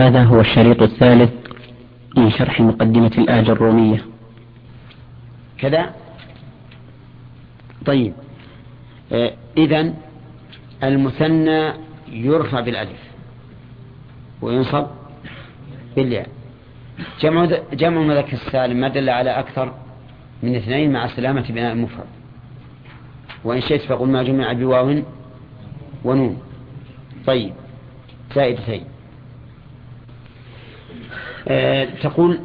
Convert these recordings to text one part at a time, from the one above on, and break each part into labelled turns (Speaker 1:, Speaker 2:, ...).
Speaker 1: هذا هو الشريط الثالث من شرح مقدمة الآية الرومية.
Speaker 2: كذا؟ طيب. آه إذا المثنى يرفع بالألف. وينصب بالياء. جمع جمع مذكر السالم ما دل على أكثر من اثنين مع سلامة بناء المفرد. وإن شئت فقل ما جمع بواو ونون. طيب. زائدتين. تقول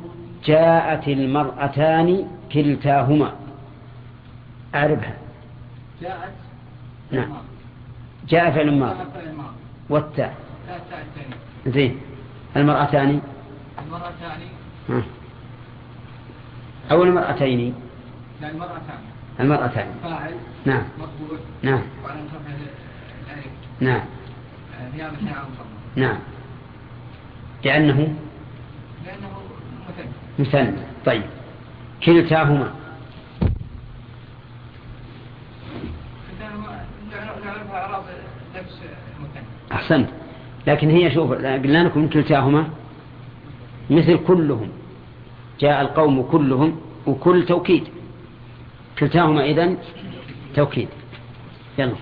Speaker 2: جاءت المرأتان كلتاهما. أعرفها.
Speaker 3: جاءت
Speaker 2: نعم. جاء فعل ماضي والتاء. زين. المرأتان؟
Speaker 3: المرأتان.
Speaker 2: أو المرأتين
Speaker 3: لا المرأتان.
Speaker 2: المرأتان.
Speaker 3: فاعل.
Speaker 2: نعم.
Speaker 3: مطبوع.
Speaker 2: نعم.
Speaker 3: وعلى
Speaker 2: نعم.
Speaker 3: عن
Speaker 2: نعم. لأنه مثنى طيب. كلتاهما. أحسنت. لكن هي شوف قلنا لكم كلتاهما مثل كلهم. جاء القوم كلهم وكل توكيد. كلتاهما إذن توكيد. يلا.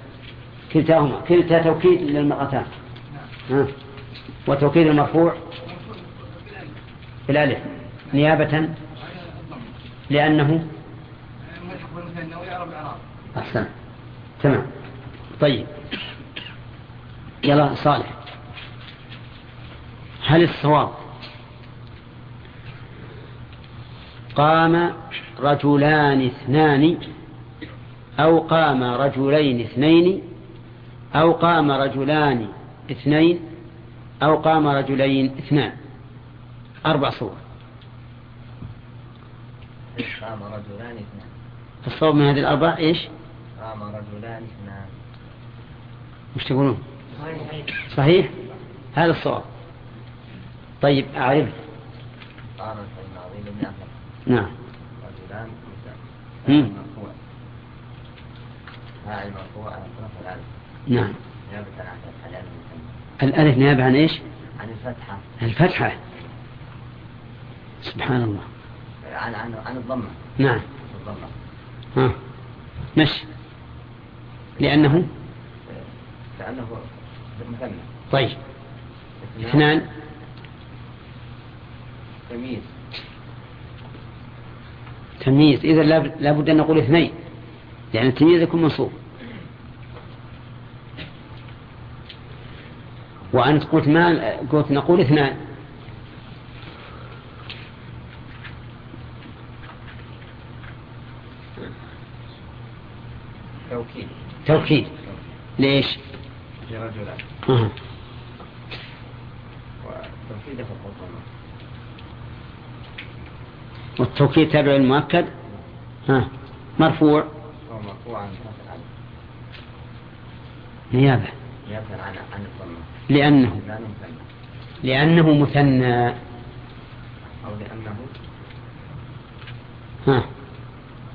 Speaker 2: كلتاهما. كلتا توكيد للمرأتان. ها. وتوكيد المرفوع. بالالف نيابة لأنه؟ أحسن. تمام. طيب. يلا صالح. هل الصواب؟ قام رجلان اثنان أو قام رجلين اثنين أو قام رجلان اثنين أو قام رجلين اثنان. أربع صور.
Speaker 4: قام رجلان اثنان.
Speaker 2: الصواب من هذه الأربع إيش؟
Speaker 4: قام رجلان اثنان.
Speaker 2: مش تقولون؟ صحيح. هذا الصواب. طيب أعرف.
Speaker 4: قام يأخذ
Speaker 2: نعم.
Speaker 4: رجلان مرفوع فاعل مرفوع
Speaker 2: نعم.
Speaker 4: الألف
Speaker 2: نيابة عن إيش؟
Speaker 4: عن الفتحة.
Speaker 2: الفتحة. سبحان الله.
Speaker 4: عن عن عن الضمة.
Speaker 2: نعم.
Speaker 4: الضمة.
Speaker 2: ها. مشي لأنه؟
Speaker 4: كأنه مثنى.
Speaker 2: طيب. اثنان.
Speaker 4: تمييز.
Speaker 2: تمييز. إذا لاب- لابد أن نقول اثنين. لأن التمييز يكون منصوب. وأنت قلت ما قلت نقول اثنان.
Speaker 4: توكيد.
Speaker 2: توكيد. ليش؟
Speaker 4: في رجلان
Speaker 2: آه.
Speaker 4: وتوكيد في الضمة
Speaker 2: والتوكيد تابع المؤكد؟ ها. مرفوع؟
Speaker 4: هو مرفوع عن طرف الألف
Speaker 2: نيابة
Speaker 4: نيابة عن عن
Speaker 2: لأنه.
Speaker 4: لأنه مثنى. أو لأنه.
Speaker 2: ها.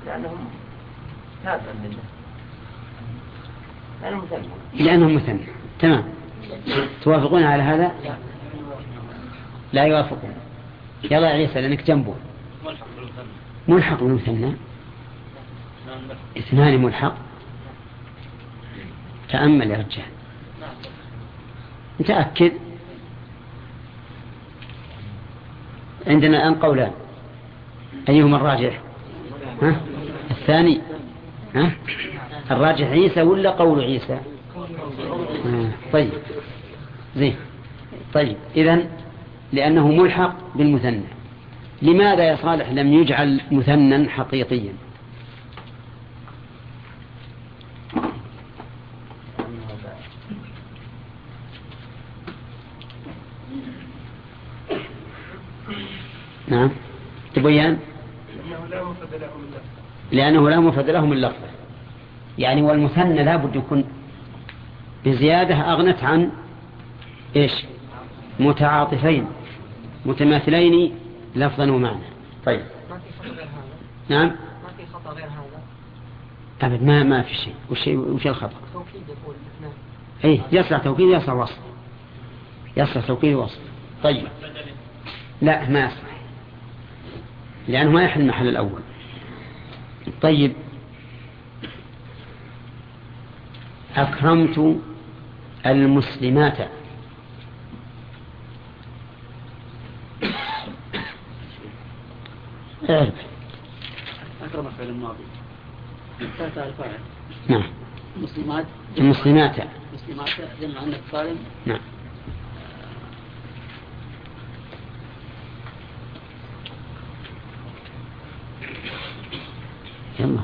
Speaker 4: لأنه تابع لله لأنه مثنى
Speaker 2: لأنه مثنى تمام. توافقون على هذا؟ لا يوافقون. يلا يا عيسى لأنك جنبه. ملحق بالمثنى اثنان ملحق. تأمل يا رجال. متأكد؟ عندنا الآن قولان. أيهما الراجح؟ ها؟ الثاني؟ ها؟ الراجح عيسى ولا قول عيسى؟ آه. طيب. زين. طيب. إذا لأنه ملحق بالمثنى. لماذا يا صالح لم يجعل مثنى حقيقيا؟ نعم. تبين
Speaker 3: لأنه لا مفرد له من لفظ
Speaker 2: لأنه لا مفرد له من لفظه يعني والمثنى لابد يكون بزيادة أغنت عن إيش؟ متعاطفين. متماثلين لفظا ومعنى. طيب.
Speaker 5: ما في خطأ غير هذا.
Speaker 2: نعم.
Speaker 5: ما في خطأ غير هذا.
Speaker 2: أبد ما ما في شيء. وش وش الخطأ؟
Speaker 5: توكيد يقول
Speaker 2: أي يصلح توكيد يصلح وصف يصلح توكيد وصف طيب. لا ما يصلح. لأنه ما يحل المحل الأول. طيب. أكرمت المسلمات. اعرف
Speaker 6: أكرم فعل الماضي. تحت الفاعل.
Speaker 2: نعم.
Speaker 6: مسلمات
Speaker 2: المسلمات.
Speaker 6: مسلمات جمع عندك سالم
Speaker 2: نعم. يلا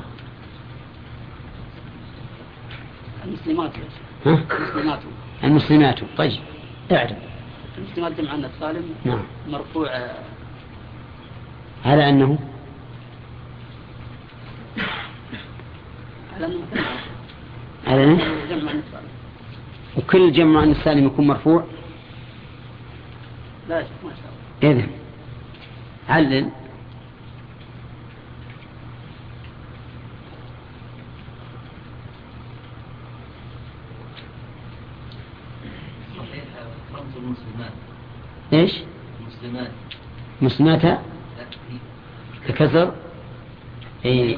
Speaker 6: المسلمات
Speaker 2: ها؟
Speaker 6: المسلمات.
Speaker 2: المسلمات. طيب. اعرف
Speaker 6: المسلمات جمع عندك سالم
Speaker 2: نعم.
Speaker 6: مرفوع.
Speaker 2: على أنه؟
Speaker 6: على أنه
Speaker 2: على أنه؟
Speaker 6: جمع سالم
Speaker 2: وكل جمع عن السالم يكون مرفوع؟
Speaker 6: لا ما شاء الله.
Speaker 2: إذن. علل
Speaker 7: صحيح رمز المسلمات
Speaker 2: إيش
Speaker 7: المسلمات
Speaker 2: مسلمات بكسر إيه.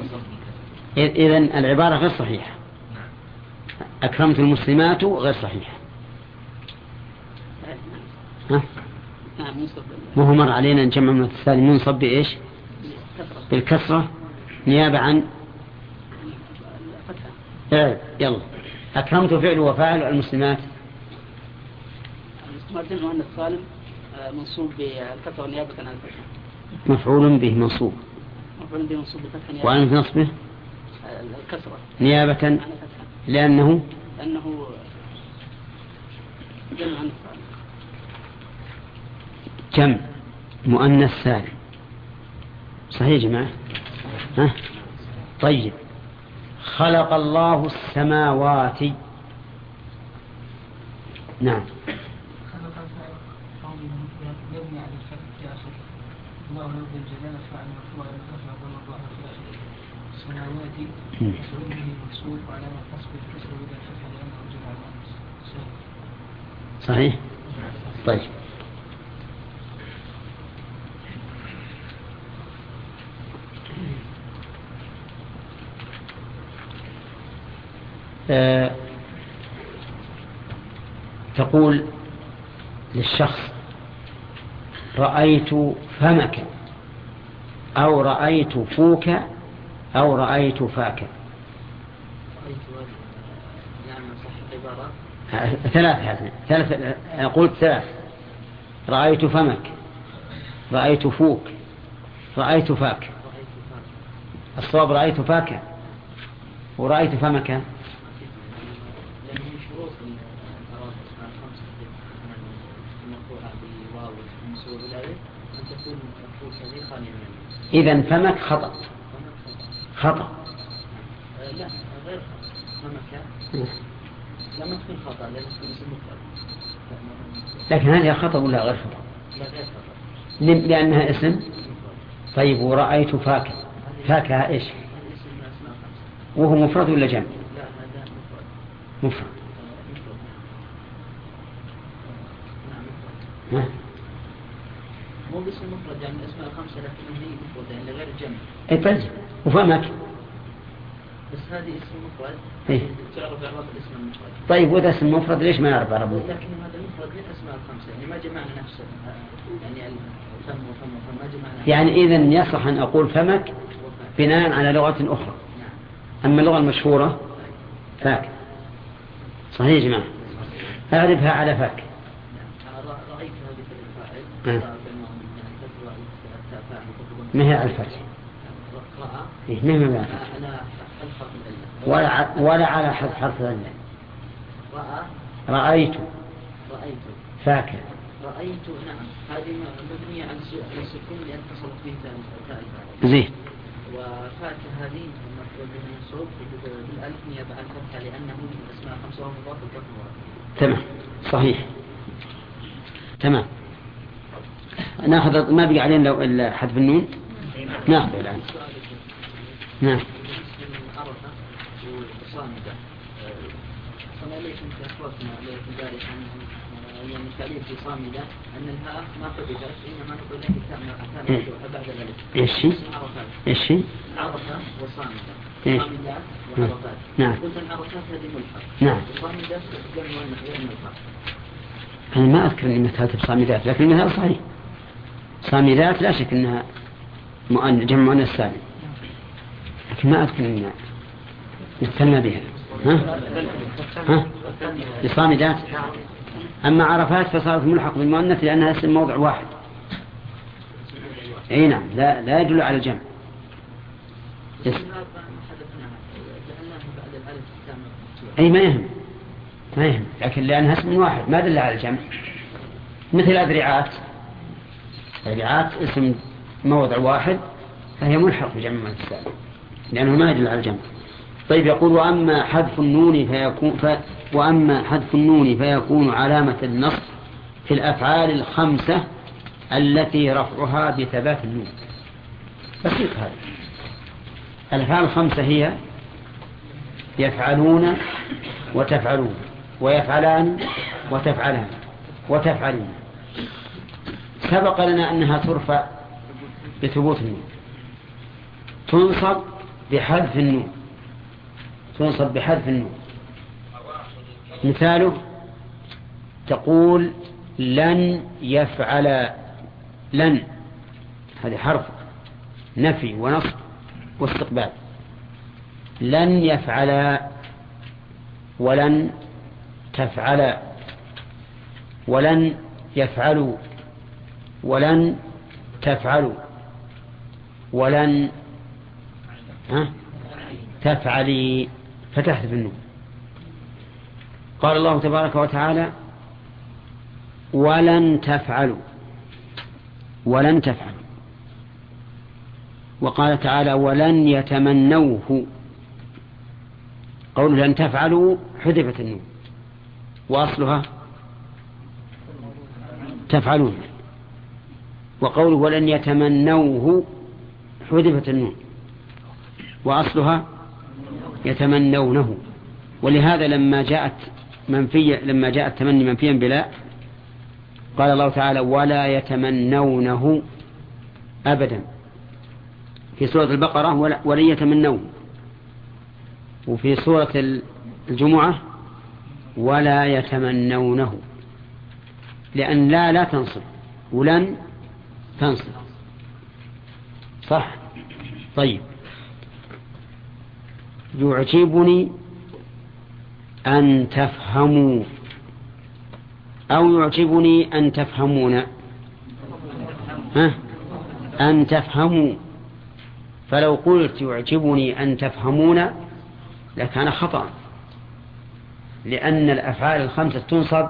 Speaker 2: إذن العبارة غير صحيحة. أكرمت المسلمات غير صحيحة. ها؟
Speaker 6: نعم منصب
Speaker 2: ما هو مر علينا أن جمع من السالم منصب بإيش؟ بالكسرة. نيابة عن فعل يلا. أكرمت فعل وفاعل المسلمات.
Speaker 6: المسلمات عندك سالم منصوب بالكثرة نيابة عن الفتحة
Speaker 2: مفعول به منصوب.
Speaker 6: مفعول به منصوب بالفتحة نيابة
Speaker 2: وعن نصبه؟
Speaker 6: الكسرة.
Speaker 2: نيابة.
Speaker 6: عن الفتحة
Speaker 2: لأنه؟
Speaker 6: لأنه جمع
Speaker 2: جمع. مؤنث سالم. صحيح يا جماعة؟ ها؟ طيب. خلق الله السماوات. نعم
Speaker 3: خلق الفعل قول يبني على الفتح في آخره الله رب الجلال فعل مرفوع الرفع ضم الله في آخره السماوات
Speaker 2: مم.
Speaker 3: مفعول به منصوب وعلامة نصب الكسر إلى الفتح لأنه جمع الأمس
Speaker 2: صحيح؟ طيب. آه تقول للشخص رأيت فمك أو رأيت فوك أو رأيت فاك
Speaker 6: رأيت صح العبارة
Speaker 2: ثلاث هذه ثلاث أنا قلت ثلاث. رأيت فمك. رأيت فوك. رأيت فاك. الصواب رأيت فاك ورأيت فمك.
Speaker 6: من النون.
Speaker 2: إذا فمك خطأ. خطأ.
Speaker 6: لا غير خطأ خطأ
Speaker 2: لكن هل هي خطأ ولا غير خطأ؟
Speaker 6: لا غير خطأ
Speaker 2: لأنها اسم. طيب ورأيت فاك فاكهة إيش؟ وهو مفرد ولا جمع
Speaker 6: مفرد.
Speaker 2: ها؟
Speaker 6: مو باسم مفرد يعني الأسماء الخمسة لكنها هي مفردة يعني غير جمع
Speaker 2: إيه طيب وفمك
Speaker 6: بس هذه اسم مفرد.
Speaker 2: إيه.
Speaker 6: تعرف إعراب الاسم المفرد.
Speaker 2: طيب وإذا اسم مفرد ليش ما يعرف عربي؟
Speaker 6: لكن هذا المفرد من الأسماء الخمسة يعني ما جمعنا نفسه يعني الفم وفم وفم ما جمعنا.
Speaker 2: يعني إذا يصح أن أقول فمك. بناء على لغة أخرى.
Speaker 6: نعم.
Speaker 2: أما اللغة المشهورة فاك. صحيح يا جماعة؟ أعرفها على فاك.
Speaker 6: نعم. رأيت هذه الفاعل.
Speaker 2: ما هي على الفتح؟ إيه ما هي على الفتح؟ ولا ولا على حرف العلة رأيت
Speaker 6: رأيت.
Speaker 2: فاك
Speaker 6: رأيت نعم هذه مبنية عن السكون لأن اتصلت به الفاعل
Speaker 2: زين.
Speaker 6: وفاكهة هذه المفعول به منصوب بالألف نيابة عن فتحة لأنه من الأسماء خمسة وهو مضاف الكف مضاف
Speaker 2: تمام. صحيح. تمام. ناخذ ما بقى علينا لو إلا حذف النون ناخذ
Speaker 6: الثاني.
Speaker 2: نعم
Speaker 6: وصامدة التعليل في صامدة أن الهاء ما حذفت إنما نقول لك. مفتوحة بعد ذلك
Speaker 2: إيش هي؟
Speaker 6: عرفات
Speaker 2: إيش هي؟
Speaker 6: عرفة وصامدة
Speaker 2: نعم.
Speaker 6: وعرفات
Speaker 2: نعم.
Speaker 6: قلت العرفات هذه ملحق
Speaker 2: نعم.
Speaker 6: مؤنث غير ملحق
Speaker 2: أنا ما أذكر أني مثلت بصامدات لكن المثال صحيح صامدات لا شك أنها مؤن جمع مؤنث سالم لكن ما أذكر أني مثلنا بها. ها؟ ها؟ بصامدات أما عرفات فصارت ملحق بالمؤنث لأنها اسم موضع واحد. أي نعم لا, لا يدل على الجمع. أي ما يهم. ما يهم. لكن لأنها اسم واحد ما دل على الجمع. مثل أذرعات. أذرعات اسم موضع واحد فهي ملحق بجمع السالم لأنه ما يدل على الجمع. طيب يقول وأما حذف النون فيكون ف... وأما حذف النون فيكون علامة النصب في الأفعال الخمسة التي رفعها بثبات النون. بسيط هذا. الأفعال الخمسة هي يفعلون وتفعلون ويفعلان وتفعلان وتفعلون سبق لنا أنها ترفع بثبوت النون. تنصب بحذف النون. تنصب بحذف النون. مثاله تقول لن يفعل لن. هذه حرف نفي ونصب واستقبال. لن يفعل ولن تفعل. ولن يفعلوا ولن تفعلوا. ولن ها؟ تفعلي. فتحذف النون قال الله تبارك وتعالى ولن تفعلوا. ولن تفعلوا. وقال تعالى ولن يتمنوه. قول لن تفعلوا حذفت النون وأصلها تفعلون. وقوله ولن يتمنوه حذفت النون. وأصلها يتمنونه. ولهذا لما جاءت منفية لما جاء التمني منفيا بلا قال الله تعالى ولا يتمنونه أبدا. في سورة البقرة ولن يتمنوه. وفي سورة الجمعة ولا يتمنونه. لأن لا لا تنصب. ولن تنصب صح. طيب. يعجبني أن تفهموا. أو يعجبني أن تفهمون. ها؟ أن تفهموا. فلو قلت يعجبني أن تفهمون لكان خطأ. لأن الأفعال الخمسة تنصب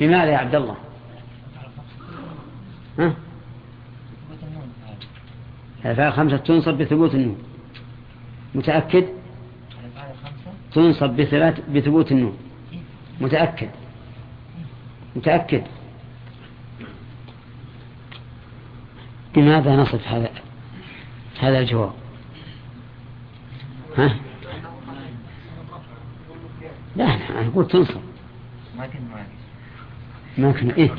Speaker 2: بماذا يا عبد الله؟ ها؟ الأفعال الخمسة تنصب بثبوت النون. متأكد؟ تنصب بثبات بثبوت النون. متأكد؟ متأكد؟ بماذا نصف هذا هذا الجواب؟ ها؟ لا أنا أقول تنصب. كان إيه.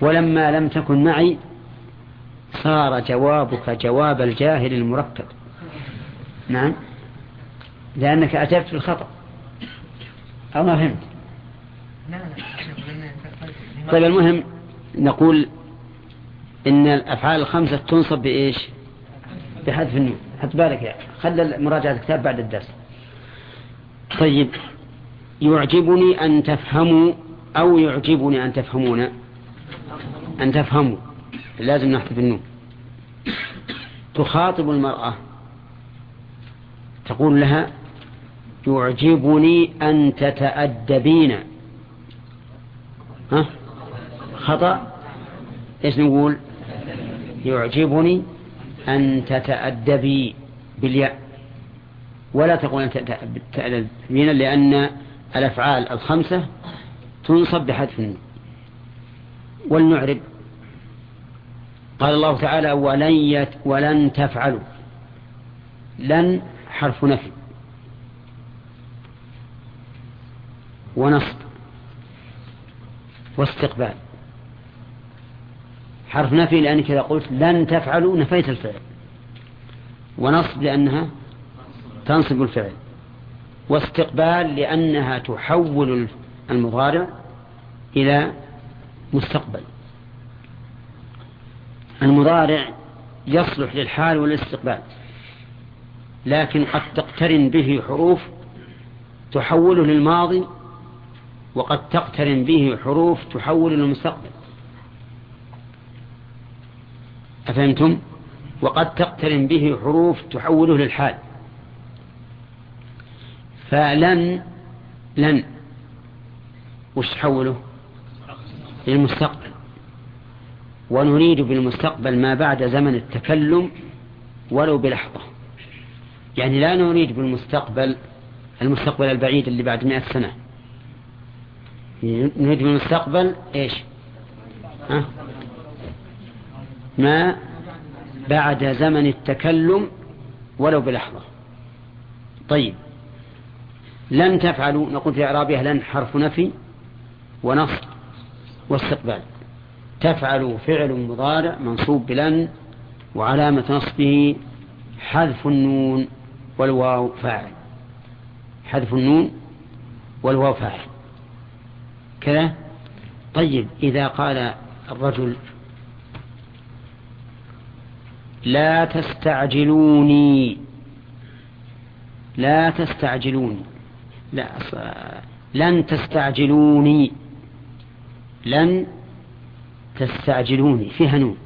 Speaker 2: ولما لم تكن معي صار جوابك جواب الجاهل المركب. نعم. لأنك أجبت بالخطأ. أو ما فهمت؟ طيب المهم نقول إن الأفعال الخمسة تنصب بإيش؟ بحذف النون. حط بالك يا خلى مراجعة الكتاب بعد الدرس. طيب يعجبني أن تفهموا أو يعجبني أن تفهمون. أن تفهموا. لازم نحذف النون تخاطب المرأة. تقول لها يعجبني أن تتأدبين ها؟ خطأ؟ إيش نقول؟ يعجبني أن تتأدبي بالياء. ولا تقول أن تتأدبين لأن الأفعال الخمسة تنصب بحذف النون ولنعرب. قال الله تعالى ولن, يت ولن تفعلوا. لن حرف نفي. واستقبال. حرف نفي لأنك إذا قلت لن تفعلوا نفيت الفعل. ونصب لأنها تنصب الفعل. واستقبال لأنها تحول المضارع إلى مستقبل. المضارع يصلح للحال والاستقبال لكن قد تقترن به حروف تحوله للماضي وقد تقترن به حروف تحول للمستقبل. أفهمتم؟ وقد تقترن به حروف تحوله للحال. فلن لن وش تحوله؟ للمستقبل. ونريد بالمستقبل ما بعد زمن التكلم ولو بلحظة. يعني لا نريد بالمستقبل المستقبل البعيد اللي بعد مئة سنة. نريد بالمستقبل إيش؟ ها؟ ما بعد زمن التكلم ولو بلحظة. طيب. لن تفعلوا نقول في إعرابها لن حرف نفي ونصب واستقبال. تفعل فعل مضارع منصوب بلن وعلامة نصبه حذف النون والواو فاعل. حذف النون والواو فاعل. كذا؟ طيب إذا قال الرجل لا تستعجلوني لا تستعجلوني لا لن تستعجلوني. لن تستعجلوني فيها نون.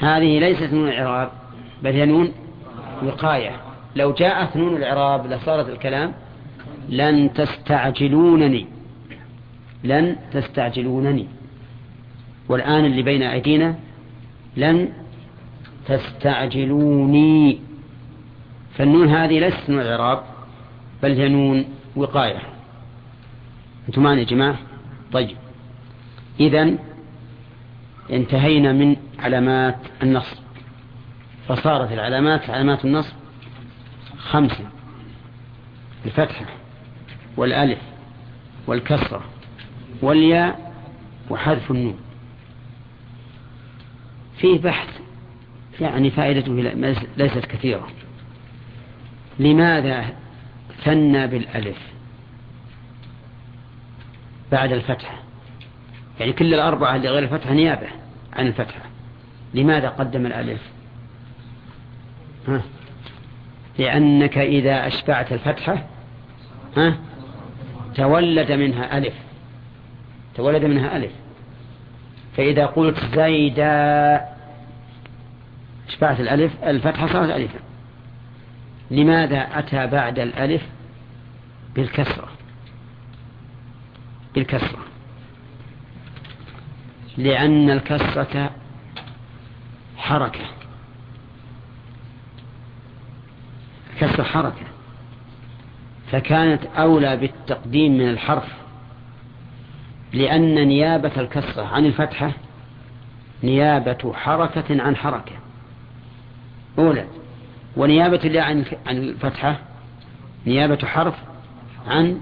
Speaker 2: هذه ليست نون العراب بل هي نون وقاية. لو جاءت نون العراب لصارت الكلام لن تستعجلونني. لن تستعجلونني. والآن اللي بين أيدينا لن تستعجلوني. فالنون هذه ليست نون العراب بل هي نون وقاية. أنتم معنا يا جماعة؟ طيب. إذا انتهينا من علامات النصب. فصارت العلامات علامات النصب خمسة. الفتحة والألف والكسرة والياء وحذف النون. فيه بحث يعني فائدته ليست كثيرة. لماذا ثنى بالألف؟ بعد الفتحة. يعني كل الأربعة اللي غير الفتحة نيابة عن الفتحة. لماذا قدم الألف؟ ها؟ لأنك إذا أشبعت الفتحة ها؟ تولد منها ألف. تولد منها ألف. فإذا قلت زيدا أشبعت الألف الفتحة صارت ألفا. لماذا أتى بعد الألف بالكسرة؟ بالكسرة. لأن الكسرة حركة. كسر حركة. فكانت أولى بالتقديم من الحرف. لأن نيابة الكسرة عن الفتحة نيابة حركة عن حركة. أولى. ونيابة عن الفتحة نيابة حرف عن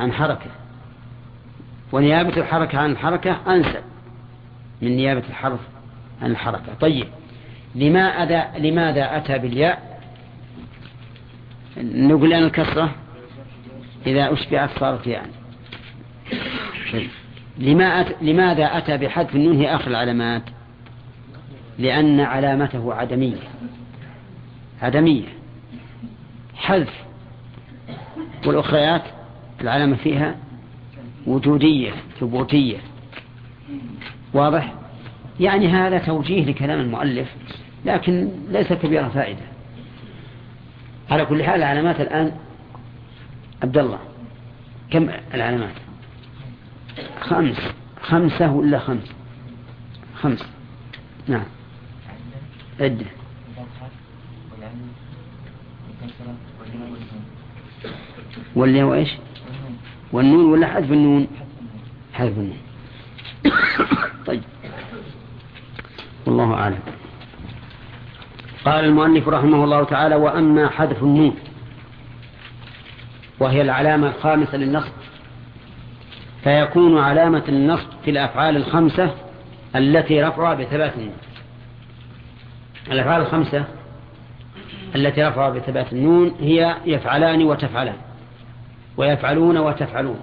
Speaker 2: عن حركة. ونيابة الحركة عن الحركة أنسب من نيابة الحرف عن الحركة. طيب لماذا لماذا أتى بالياء؟ نقول أن الكسرة إذا أشبعت صارت يعني لماذا أتى بحذف النون هي آخر العلامات؟ لأن علامته عدمية. عدمية. حذف والأخريات العلامة فيها وجودية ثبوتية. واضح؟ يعني هذا توجيه لكلام المؤلف لكن ليس كبير فائدة. على كل حال العلامات الآن عبد الله كم العلامات؟ خمس. خمسة ولا خمس؟ خمس. نعم. عدة واللي هو إيش؟ والنون ولا حذف النون؟ حذف النون. طيب. والله أعلم. قال المؤلف رحمه الله تعالى وأما حذف النون وهي العلامة الخامسة للنصب فيكون علامة النصب في الأفعال الخمسة التي رفعها بثبات النون. الأفعال الخمسة التي رفعها بثبات النون هي يفعلان وتفعلان. ويفعلون وتفعلون.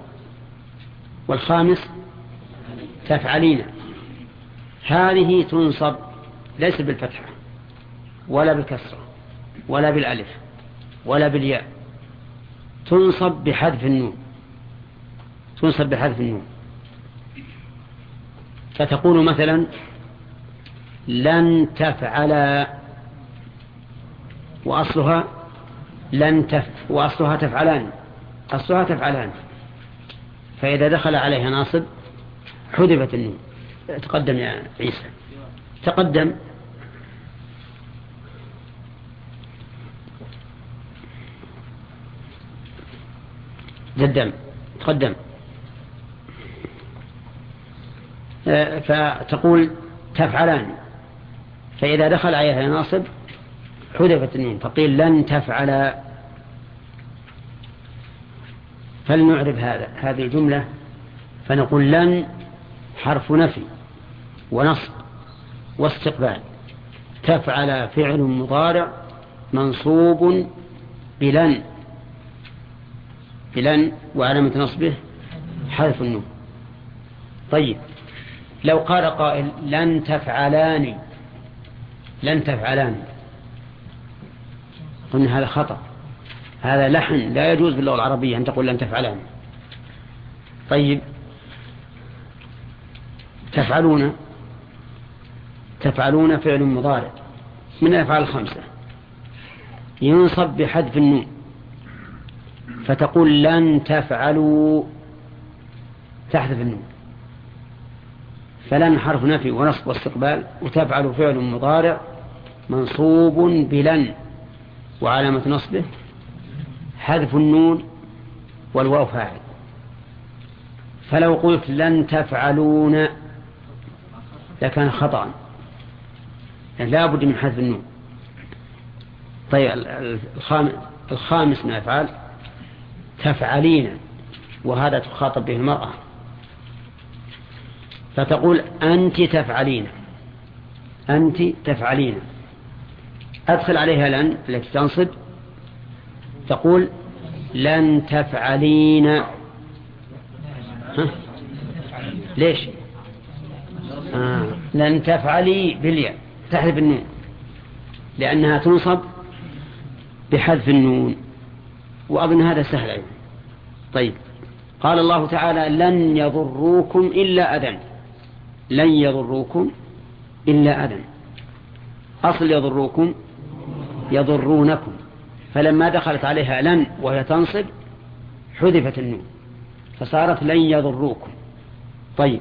Speaker 2: والخامس تفعلين. هذه تنصب ليس بالفتحة ولا بالكسرة ولا بالألف ولا بالياء. تنصب بحذف النون. تنصب بحذف النون. فتقول مثلا لن تفعل وأصلها لن تف وأصلها تفعلان. أصلها تفعلان فإذا دخل عليها ناصب حذفت النون. تقدم يا عيسى. تقدم. جدم تقدم. آه، فتقول تفعلان. فإذا دخل عليها ناصب حذفت النون. فقيل لن تفعل فلنعرف هذا هذه الجملة فنقول لن حرف نفي ونصب واستقبال. تفعل فعل مضارع منصوب بلن بلن وعلامة نصبه حذف النون. طيب لو قال قائل لن تفعلان لن تفعلان قلنا هذا خطأ. هذا لحن لا يجوز باللغة العربية أن تقول لن تفعلان. طيب. تفعلون. تفعلون فعل مضارع. من الأفعال الخمسة؟ ينصب بحذف النون. فتقول لن تفعلوا تحذف النون. فلن حرف نفي ونصب واستقبال. وتفعل فعل مضارع منصوب بلن. وعلامة نصبه حذف النون والواو فاعل. فلو قلت لن تفعلون لكان خطأ. يعني لا بد من حذف النون. طيب الخامس من الأفعال تفعلين وهذا تخاطب به المرأة. فتقول أنت تفعلين. أنت تفعلين. أدخل عليها لن التي تنصب. تقول لن تفعلين. ها؟ ليش؟ آه. لن تفعلي بالياء تحذف النون لأنها تنصب بحذف النون. وأظن هذا سهل أيضا. طيب. قال الله تعالى لن يضروكم إلا أذن. لن يضروكم إلا أذى أصل يضروكم يضرونكم. فلما دخلت عليها لن وهي تنصب حذفت النون فصارت لن يضروكم. طيب.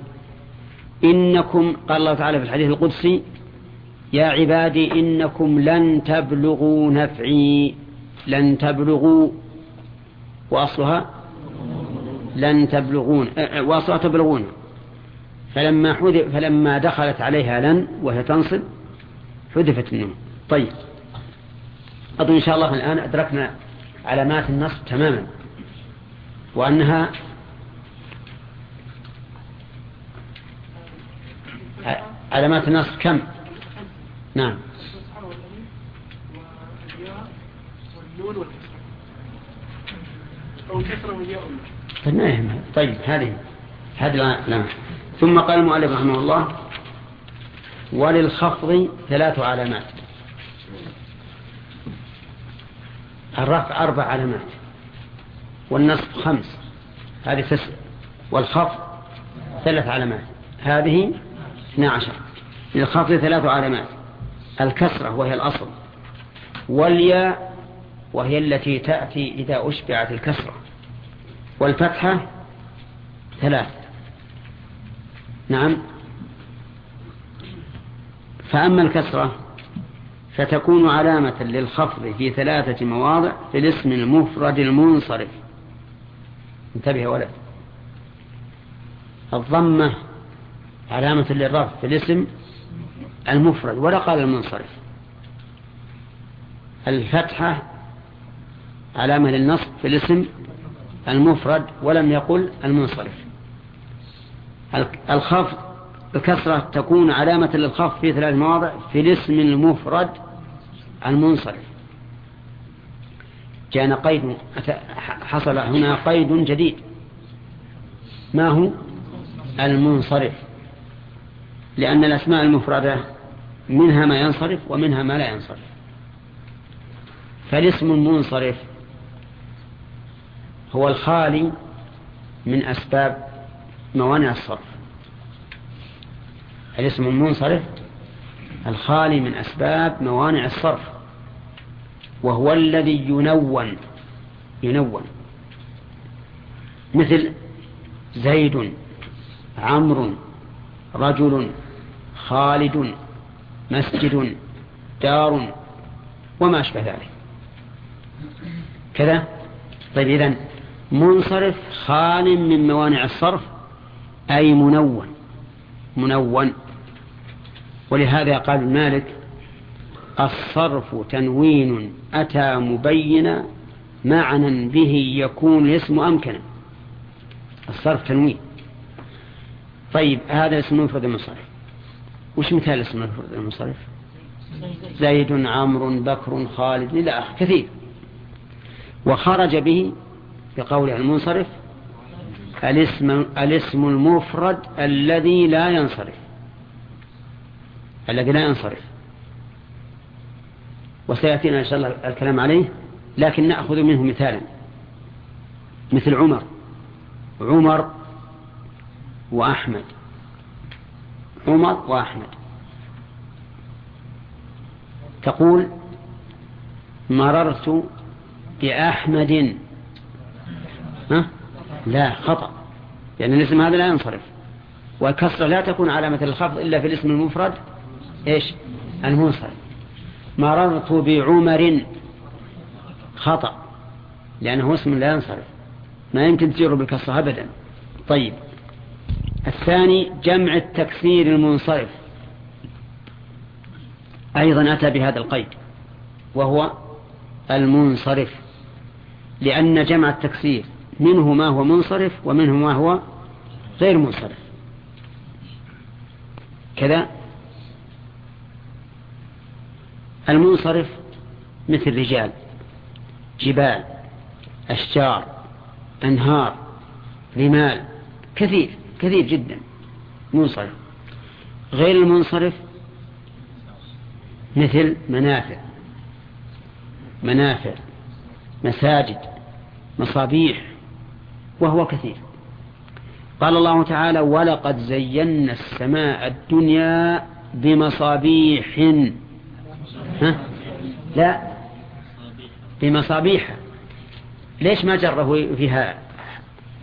Speaker 2: إنكم قال الله تعالى في الحديث القدسي يا عبادي إنكم لن تبلغوا نفعي لن تبلغوا وأصلها لن تبلغون وأصلها تبلغون. فلما, فلما دخلت عليها لن وهي تنصب حذفت النون. طيب. أظن إن شاء الله الآن أدركنا علامات النصب تماما وأنها علامات النصب كم؟ نعم. طيب هذه هذه نعم ثم قال المؤلف رحمه الله وللخفض ثلاث علامات. الرفع أربع علامات. والنصب خمس. هذه تسع. والخفض ثلاث علامات. هذه اثنى عشر. للخفض ثلاث علامات. الكسرة وهي الأصل. والياء وهي التي تأتي إذا أشبعت الكسرة. والفتحة ثلاث. نعم. فأما الكسرة فتكون علامة للخفض في ثلاثة مواضع في الاسم المفرد المنصرف. انتبه يا ولد. الضمة علامة للرفع في الاسم المفرد ولا قال المنصرف. الفتحة علامة للنصب في الاسم المفرد ولم يقل المنصرف. الخفض الكسرة تكون علامة للخفض في ثلاث مواضع في الاسم المفرد المنصرف. جاءنا قيد حصل هنا قيد جديد. ما هو؟ المنصرف. لأن الأسماء المفردة منها ما ينصرف ومنها ما لا ينصرف. فالاسم المنصرف هو الخالي من أسباب موانع الصرف. الاسم المنصرف الخالي من أسباب موانع الصرف وهو الذي ينون ينون. مثل زيد عمرو رجل خالد مسجد دار وما أشبه ذلك. كذا؟ طيب إذن منصرف خال من موانع الصرف أي منون منون. ولهذا قال مالك الصرف تنوين أتى مبينا معنى به يكون الاسم أمكنا. الصرف تنوين. طيب هذا اسم مفرد المنصرف وش مثال اسم مفرد المنصرف زيد عمرو بكر خالد إلى آخر كثير. وخرج به بقول المنصرف الاسم, الاسم المفرد الذي لا ينصرف. الذي لا ينصرف. وسيأتينا إن شاء الله الكلام عليه لكن نأخذ منه مثالا. مثل عمر. عمر وأحمد. عمر وأحمد. تقول مررت بأحمد. ها؟ لا خطأ. لأن الاسم هذا لا ينصرف. والكسرة لا تكون علامة الخفض إلا في الاسم المفرد. إيش؟ المنصرف. مررت بعمر خطأ لأنه اسم لا ينصرف. ما يمكن تجيره بالكسرة أبدا. طيب. الثاني جمع التكسير المنصرف. أيضا أتى بهذا القيد وهو المنصرف. لأن جمع التكسير منه ما هو منصرف ومنه ما هو غير منصرف. كذا المنصرف مثل رجال جبال أشجار أنهار رمال كثير كثير جدا منصرف. غير المنصرف مثل منافع منافع مساجد مصابيح وهو كثير. قال الله تعالى ولقد زينا السماء الدنيا بمصابيح. ها؟ لا. بمصابيح ليش ما جره فيها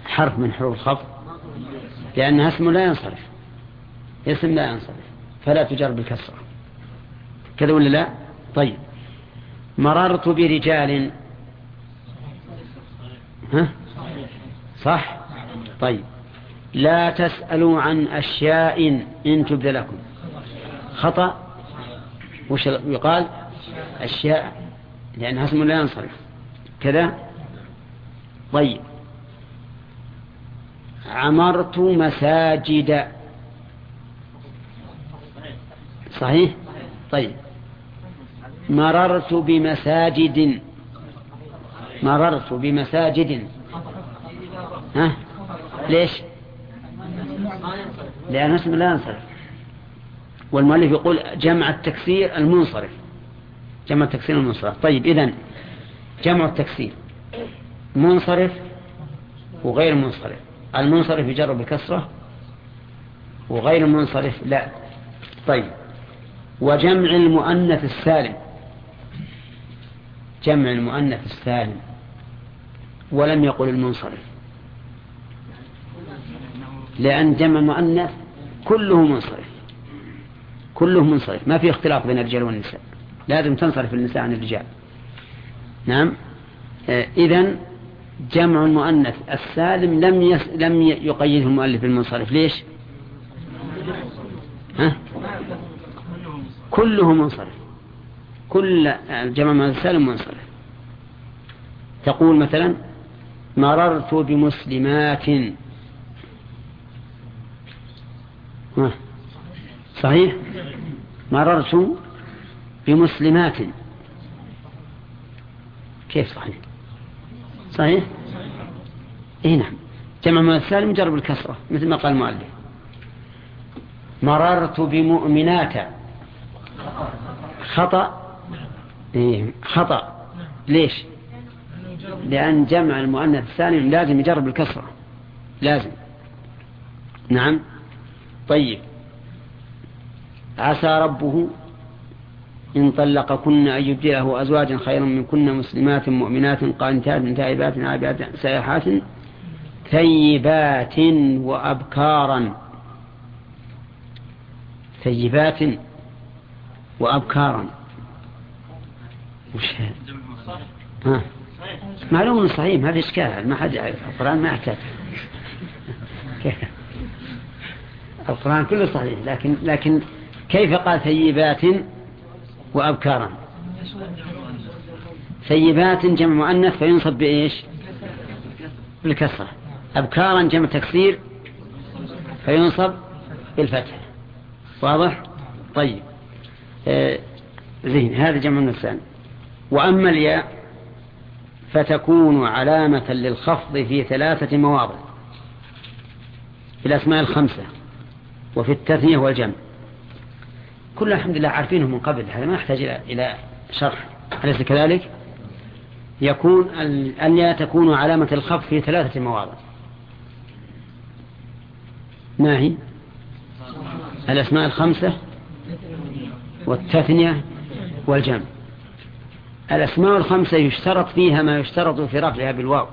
Speaker 2: حرف من حروف الخفض لأنها اسم لا ينصرف. اسم لا ينصرف. فلا تجر بالكسرة. كذا ولا لا؟ طيب. مررت برجال. ها؟ صح؟ طيب. لا تسألوا عن أشياء إن تبد لكم خطأ؟ وش يقال؟ أشياء لأنها اسم لا ينصرف. كذا؟ طيب. عمرت مساجد. صحيح؟ طيب. مررت بمساجد. مررت بمساجد. ها؟ ليش؟ لأن اسم لا ينصرف. والمؤلف يقول جمع التكسير المنصرف. جمع التكسير المنصرف. طيب إذن جمع التكسير منصرف وغير منصرف. المنصرف يجر بالكسرة وغير المنصرف لا. طيب وجمع المؤنث السالم. جمع المؤنث السالم. ولم يقل المنصرف. لأن جمع المؤنث كله منصرف. كله منصرف. ما في اختلاف بين الرجال والنساء. لازم تنصرف النساء عن الرجال. نعم؟ آه، إذن جمع المؤنث السالم لم يس لم يقيده المؤلف بالمنصرف ليش؟ ها؟ كله منصرف. كل جمع المؤنث السالم منصرف. تقول مثلا مررت بمسلمات. ها. صحيح؟ مررت بمسلمات. كيف صحيح؟ صحيح؟ اي نعم. جمع من السالم جرب الكسرة مثل ما قال المؤلف. مررت بمؤمنات. خطأ؟ إيه خطأ. ليش؟ لأن جمع المؤنث السالم لازم يجرب الكسرة. لازم. نعم. طيب. عسى ربه إن طلقكن أن يبدله أزواجا خيرا من كن مسلمات مؤمنات قانتات تائبات عابات سائحات ثيبات وأبكارا. ثيبات وأبكارا. وش؟ ها؟ معلوم صحيح ما في إشكال ما حد يعرف. القرآن ما يحتاج. القرآن كله صحيح لكن لكن كيف قال ثيبات وأبكارا؟ ثيبات جمع مؤنث فينصب بإيش؟ بالكسرة. أبكارا جمع تكسير فينصب بالفتح. واضح؟ طيب. آه زين هذا جمع النسان وأما الياء فتكون علامة للخفض في ثلاثة مواضع. في الأسماء الخمسة وفي التثنية والجمع. كل الحمد لله عارفينه من قبل هذا ما يحتاج إلى شرح. أليس كذلك؟ يكون الياء تكون علامة الخفض في ثلاثة مواضع. ما هي؟ الأسماء الخمسة والتثنية والجمع. الأسماء الخمسة يشترط فيها ما يشترط في رفعها بالواو.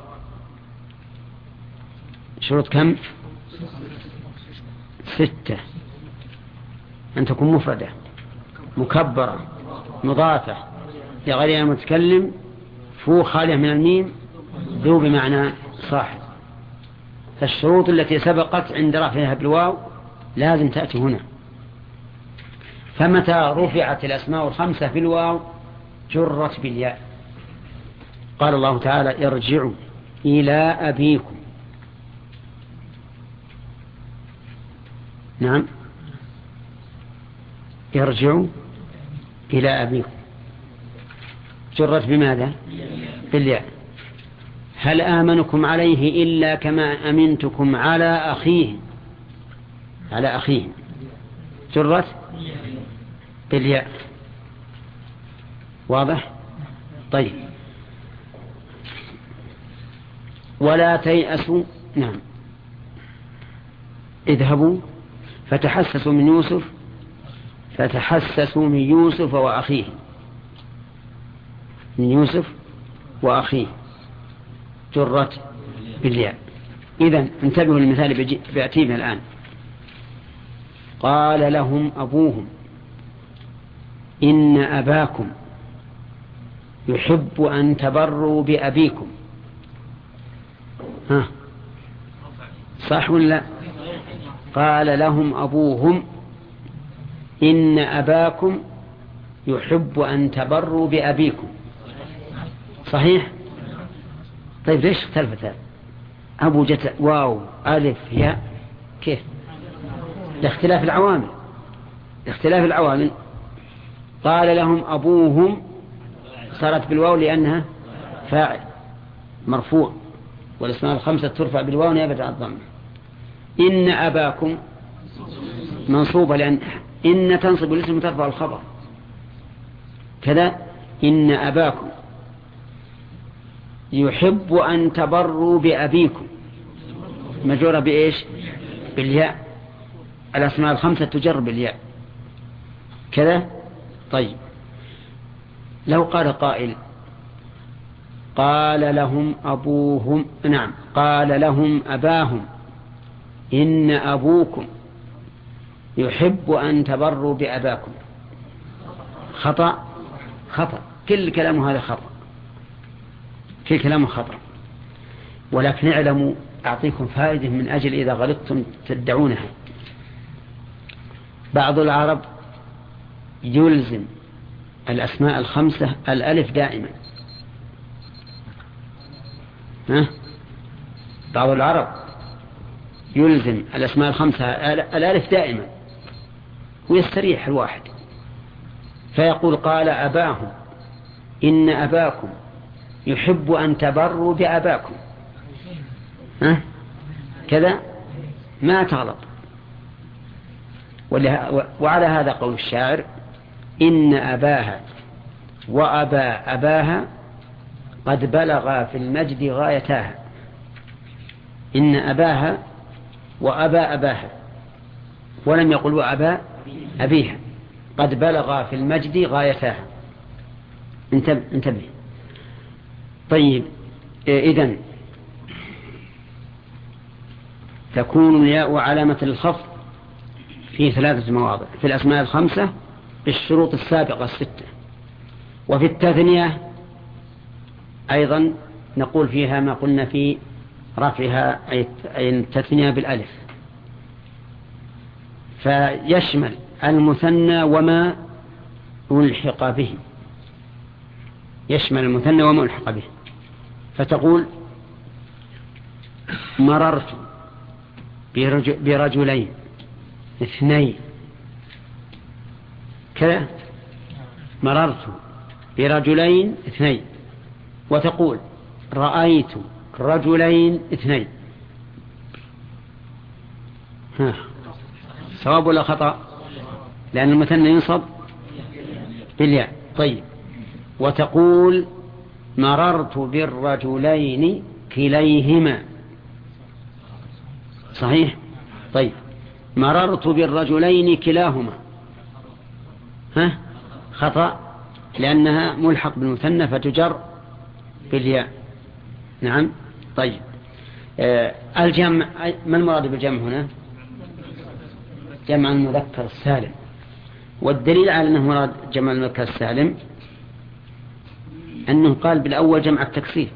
Speaker 2: شروط كم؟ ستة. أن تكون مفردة مكبرة مضافة. لغير المتكلم فو خالية من الميم ذو بمعنى صاحب. فالشروط التي سبقت عند رفعها بالواو لازم تأتي هنا. فمتى رفعت الأسماء الخمسة بالواو جرت بالياء. قال الله تعالى ارجعوا إلى أبيكم. نعم. ارجعوا إلى أبيكم. جرت بماذا؟ بالياء هل آمنكم عليه إلا كما أمنتكم على أخيه؟ على أخيه. جرت بالياء واضح؟ طيب. ولا تيأسوا. نعم. اذهبوا. فتحسسوا من يوسف فتحسسوا من يوسف وأخيه. من يوسف وأخيه. جرت بالياء. إذا انتبهوا للمثال بيأتينا الآن. قال لهم أبوهم إن أباكم يحب أن تبروا بأبيكم. ها؟ صح ولا قال لهم أبوهم إن أباكم يحب أن تبروا بأبيكم. صحيح؟ طيب ليش اختلفت أبو جت واو ألف ياء كيف؟ لاختلاف العوامل. لاختلاف العوامل. قال لهم أبوهم صارت بالواو لأنها فاعل مرفوع. والأسماء الخمسة ترفع بالواو نيابة عن الضم إن أباكم منصوبة لأن إن تنصب الاسم ترفع الخبر. كذا إن أباكم يحب أن تبروا بأبيكم. مجرورة بإيش؟ بالياء. الأسماء الخمسة تجر بالياء. كذا؟ طيب. لو قال قائل قال لهم أبوهم نعم قال لهم أباهم إن أبوكم يحب أن تبروا بأباكم. خطأ؟ خطأ. كل كلام هذا خطأ. كل كلام خطأ. ولكن اعلموا أعطيكم فائدة من أجل إذا غلطتم تدعونها. بعض العرب يلزم الأسماء الخمسة الألف دائما. ها؟ بعض العرب يلزم الأسماء الخمسة الألف دائما. ويستريح الواحد. فيقول قال أباهم إن أباكم يحب أن تبروا بأباكم. ها؟ كذا؟ ما تغلط. وعلى هذا قول الشاعر إن أباها وأبا أباها قد بلغا في المجد غايتاها. إن أباها وأبا أباها. ولم يقل وأبا أبيها. قد بلغا في المجد غايتاها انتبه. طيب إذن. تكون الياء علامة للخفض في ثلاثة مواضع. في الأسماء الخمسة بالشروط السابقة الستة. وفي التثنية أيضا نقول فيها ما قلنا في رفعها أي التثنية بالألف. فيشمل المثنى وما ألحق به. يشمل المثنى وما ألحق به. فتقول مررت برجلين اثنين. كذا. مررت برجلين اثنين. وتقول رأيت رجلين اثنين. ها. صواب ولا خطأ؟ لأن المثنى ينصب بالياء. طيب. وتقول مررت بالرجلين كليهما. صحيح؟ طيب. مررت بالرجلين كلاهما. ها؟ خطأ. لأنها ملحق بالمثنى فتجر بالياء. نعم. طيب. آه الجمع ما المراد بالجمع هنا؟ جمع المذكر السالم. والدليل على أنه مراد جمع المذكر السالم أنه قال بالأول جمع التكسير.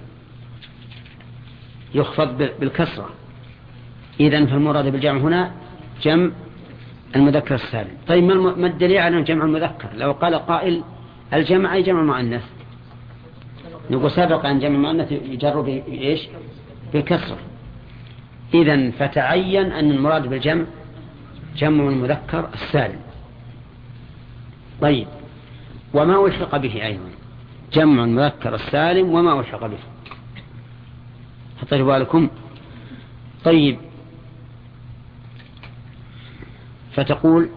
Speaker 2: يخفض بالكسرة. إذن فالمراد بالجمع هنا جمع المذكر السالم. طيب ما الدليل على جمع المذكر؟ لو قال قائل الجمع أي جمع المؤنث نقول سبق أن جمع المؤنث يجر بإيش؟ بالكسرة. إذا فتعين أن المراد بالجمع جمع المذكر السالم. طيب وما ألحق به أيضا؟ جمع المذكر السالم وما ألحق به. حطيت بالكم. طيب فتقول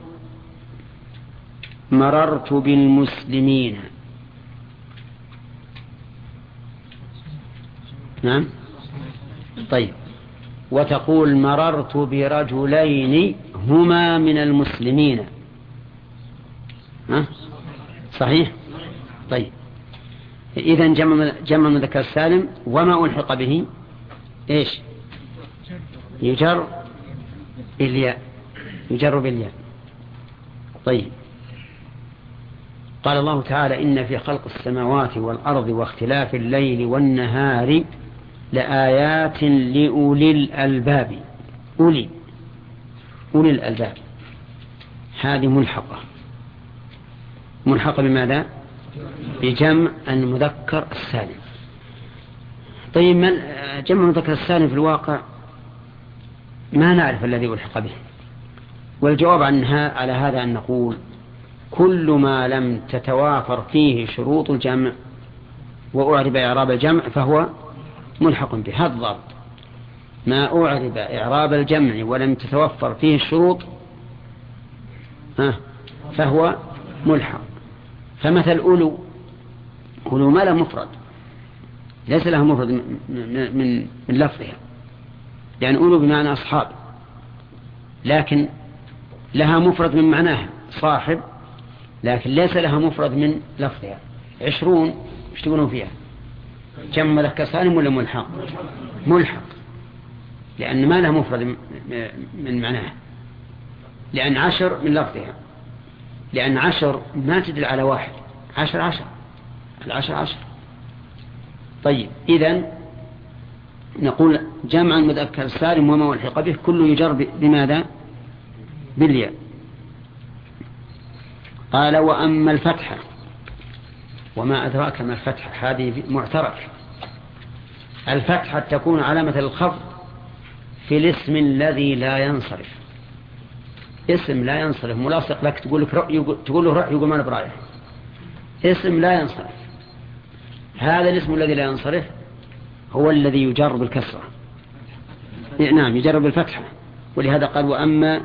Speaker 2: مررت بالمسلمين. نعم؟ طيب. وتقول مررت برجلين هما من المسلمين. ها؟ صحيح؟ طيب. إذا جمع المذكر السالم. وما ألحق به؟ إيش؟ يجر بالياء. يجر بالياء. طيب. قال الله تعالى إن في خلق السماوات والأرض واختلاف الليل والنهار لآيات لأولي الألباب. أولي أولي الألباب. هذه ملحقة. ملحقة بماذا؟ بجمع المذكر السالم. طيب من جمع المذكر السالم في الواقع ما نعرف الذي ألحق به؟ والجواب عنها على هذا أن نقول كل ما لم تتوافر فيه شروط الجمع وأعرب إعراب الجمع فهو ملحق به. هذا الضابط ما أعرب إعراب الجمع ولم تتوفر فيه الشروط فهو ملحق. فمثل أولو أولو ما له مفرد. ليس له مفرد من, من, من لفظها. يعني أولو بمعنى أصحاب. لكن لها مفرد من معناها. صاحب لكن ليس لها مفرد من لفظها. عشرون إيش تقولون فيها؟ جمع مذكر سالم ولا ملحق؟ ملحق. لأن ما لها مفرد من معناها لأن عشر من لفظها. لأن عشر ما تدل على واحد. عشر عشر. العشر عشر. طيب إذا نقول جمع المذكر السالم وما والحق به كله يجر بماذا؟ بالياء. قال وأما الفتحة وما أدراك ما الفتحة هذه معترك الفتحة تكون علامة الخفض في الاسم الذي لا ينصرف. اسم لا ينصرف. ملاصق لك تقول لك رأي تقول له روح يقول ما أنا برايح اسم لا ينصرف. هذا الاسم الذي لا ينصرف هو الذي يجر بالكسرة. نعم يجر بالفتحة. ولهذا قال وأما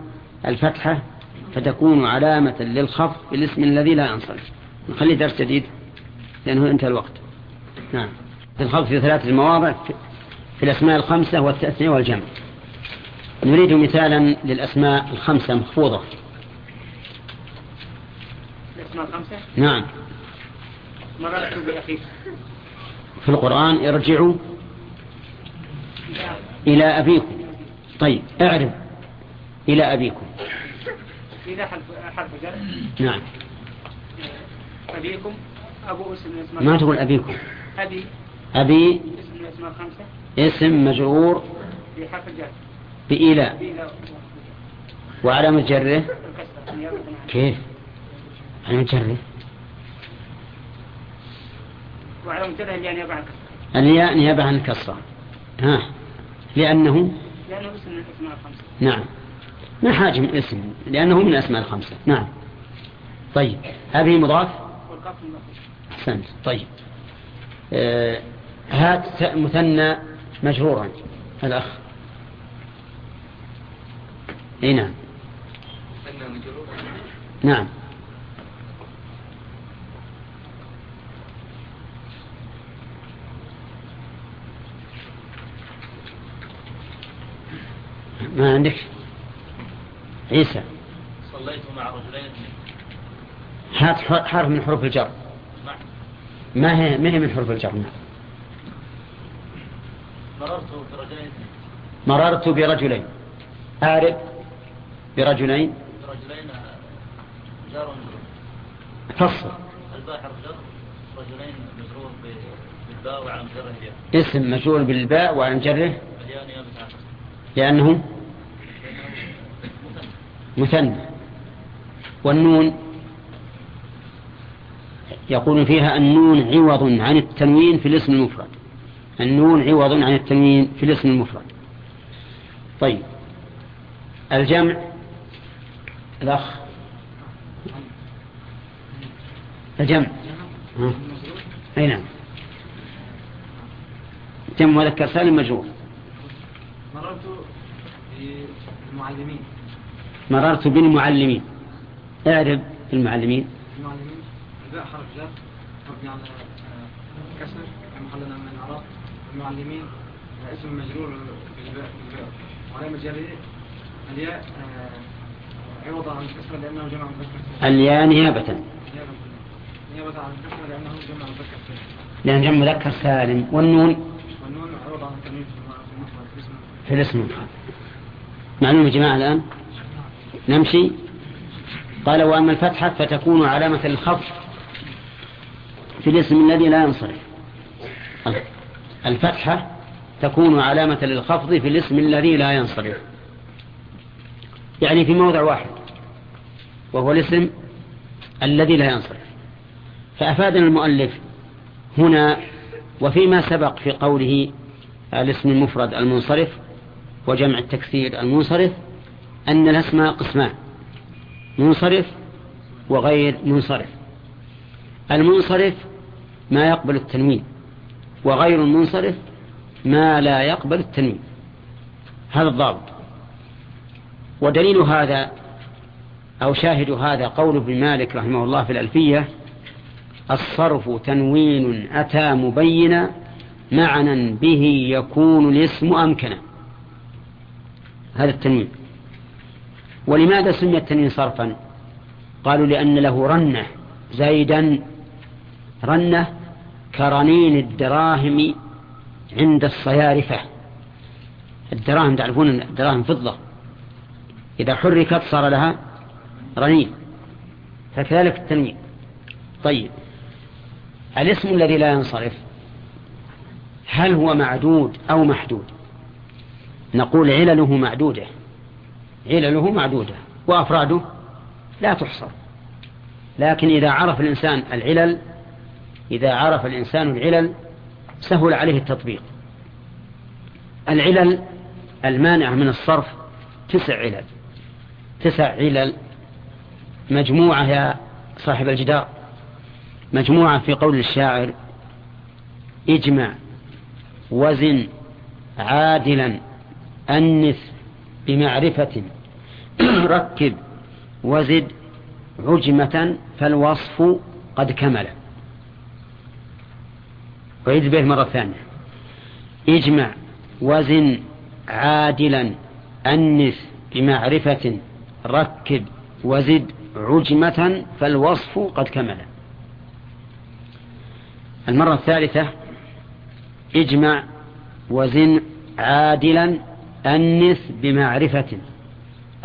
Speaker 2: الفتحة فتكون علامة للخفض بالاسم الذي لا ينصرف. نخلي درس جديد. لأنه انتهى الوقت. نعم. الخفض في ثلاثة مواضع في الأسماء الخمسة والتأثنية والجمع. نريد مثالا للأسماء الخمسة مخفوضة.
Speaker 3: الأسماء الخمسة؟
Speaker 2: نعم.
Speaker 3: مررت بأخيك
Speaker 2: في القرآن ارجعوا إلى أبيكم. طيب اعرف إلى أبيكم.
Speaker 3: إذا حرف حرف جر
Speaker 2: نعم.
Speaker 3: أبيكم. أبو اسم
Speaker 2: ما تقول أبيكم؟
Speaker 3: أبي.
Speaker 2: أبي.
Speaker 3: اسم من الأسماء الخمسة
Speaker 2: اسم مجرور.
Speaker 3: في حرف الجر.
Speaker 2: بإلى وعلامة جره
Speaker 3: نيابة عن
Speaker 2: كيف؟ علامة جره
Speaker 3: وعلى منتبه اللي يعني يبعد
Speaker 2: الياء نيابة عن الكسرة. ها. لأنه؟
Speaker 3: لأنه اسم من الأسماء الخمسة.
Speaker 2: نعم. ما حاجة من اسم. لأنه من الأسماء الخمسة. نعم. طيب. أبي مضاف؟
Speaker 3: والقاف مضاف.
Speaker 2: أحسنت. طيب. آه هات مثنى مجرورا. الأخ. إي نعم.
Speaker 7: سنة مجرور
Speaker 2: نعم. ما عندك؟ عيسى.
Speaker 7: صليت مع رجلين.
Speaker 2: هات حرف من حروف الجر. ما هي ما هي من حروف الجر.
Speaker 7: مررت برجلين.
Speaker 2: مررت برجلين. أعرف. برجلين.
Speaker 7: برجلين جار ومجرور.
Speaker 2: فصل.
Speaker 7: الباء حرف جر رجلين مجرور بالباء مجره الياء.
Speaker 2: اسم مجرور بالباء وعلى مجره
Speaker 7: الياء نيابة عن الكسر.
Speaker 2: لأنه
Speaker 7: مثنى.
Speaker 2: والنون؟ يقول فيها النون عوض عن التنوين في الاسم المفرد. النون عوض عن التنوين في الاسم المفرد. طيب. الجمع. الأخ. الجمع. أي نعم. جمع مذكر سالم مجرور.
Speaker 3: مررت بالمعلمين.
Speaker 2: مررت بالمعلمين. اعرب المعلمين
Speaker 3: الباء حرف جر مبني على آه، كسر في محل من الإعراب المعلمين اسم مجرور بالباء وعلامة جره الياء آه، عوض عن الكسر لأنه جمع مذكر.
Speaker 2: الياء نيابة.
Speaker 3: نيابة. عن الكسر لأنه جمع مذكر. سالم
Speaker 2: لأن جمع مذكر سالم. والنون؟
Speaker 3: والنون عوض عن التنوين في
Speaker 2: الاسم. المفرد معلوم يا جماعة الآن؟ نمشي. قال وأما الفتحة فتكون علامة للخفض في الاسم الذي لا ينصرف. الفتحة تكون علامة للخفض في الاسم الذي لا ينصرف. يعني في موضع واحد وهو الاسم الذي لا ينصرف. فأفادنا المؤلف هنا وفيما سبق في قوله الاسم المفرد المنصرف وجمع التكسير المنصرف أن الأسماء قسمان منصرف وغير منصرف. المنصرف ما يقبل التنوين وغير المنصرف ما لا يقبل التنوين. هذا الضابط. ودليل هذا أو شاهد هذا قول ابن مالك رحمه الله في الألفية الصرف تنوين أتى مبينا معنى به يكون الاسم أمكنا هذا التنوين. ولماذا سمي التنوين صرفا؟ قالوا لأن له رنة زايدا رنة كرنين الدراهم عند الصيارفة. الدراهم تعرفون الدراهم فضة. إذا حركت صار لها رنين. فكذلك التنوين. طيب. الاسم الذي لا ينصرف هل هو معدود أو محدود؟ نقول علله معدودة. علله معدودة. وأفراده لا تحصر. لكن إذا عرف الإنسان العلل إذا عرف الإنسان العلل سهل عليه التطبيق. العلل المانعة من الصرف تسع علل. تسع علل مجموعة يا صاحب الجدار. مجموعة في قول الشاعر اجمع وزن عادلا أنث بمعرفة. ركب وزد عجمة فالوصف قد كمل. وعيد به مرة ثانية. اجمع وزن عادلا أنث بمعرفة ركب وزد عجمة فالوصف قد كمل. المرة الثالثة اجمع وزن عادلا أنث بمعرفة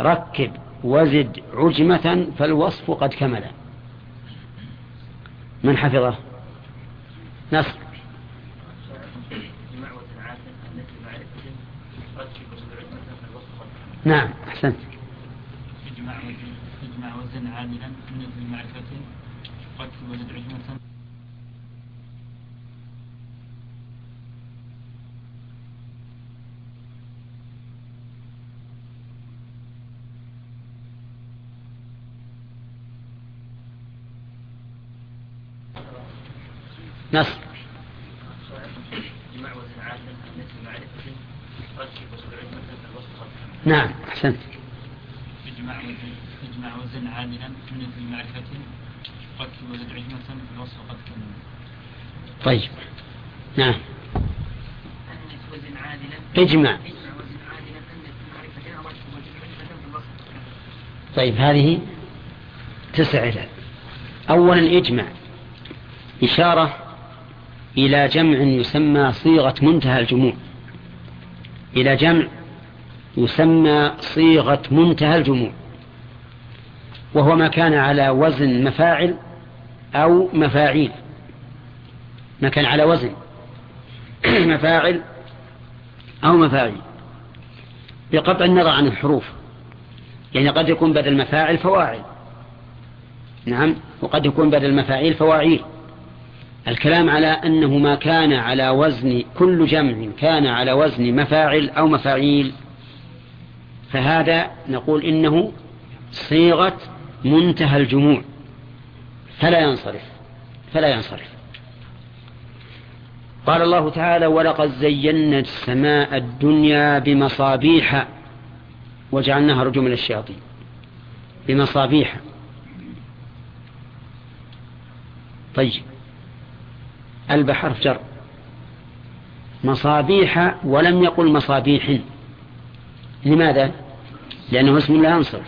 Speaker 2: ركب وزد عجمة فالوصف قد كمل. من حفظه؟ نصر. نعم أحسنت.
Speaker 7: اجمع وزن اجمع وزن عادلا من بمعرفة ركب وزد عجمة.
Speaker 2: نصر
Speaker 7: اجمع وزن عادلا من بمعرفة ركب وزد عجمة فالوصف قد كمل
Speaker 2: نعم أحسنت.
Speaker 7: اجمع وزن اجمع وزن عادلا من بمعرفة ركب وزد عجمة فالوصف قد كمل
Speaker 2: طيب. نعم.
Speaker 6: وزن
Speaker 2: اجمع
Speaker 6: وزن وزن
Speaker 2: طيب هذه تسع علل أولا اجمع إشارة إلى جمع يسمى صيغة منتهى الجموع. إلى جمع يسمى صيغة منتهى الجموع وهو ما كان على وزن مفاعل أو مفاعيل. ما كان على وزن مفاعل أو مفاعيل. بقطع النظر عن الحروف يعني قد يكون بدل مفاعل فواعل. نعم وقد يكون بدل مفاعيل فواعيل. الكلام على أنه ما كان على وزن كل جمع كان على وزن مفاعل أو مفاعيل. فهذا نقول إنه صيغة منتهى الجموع. فلا ينصرف فلا ينصرف. قال الله تعالى ولقد زينا السماء الدنيا بمصابيح وجعلناها رجوما للشياطين بمصابيح. طيب. ألب حرف جر. مصابيح ولم يقل مصابيح. لماذا؟ لأنه اسم لا ينصرف.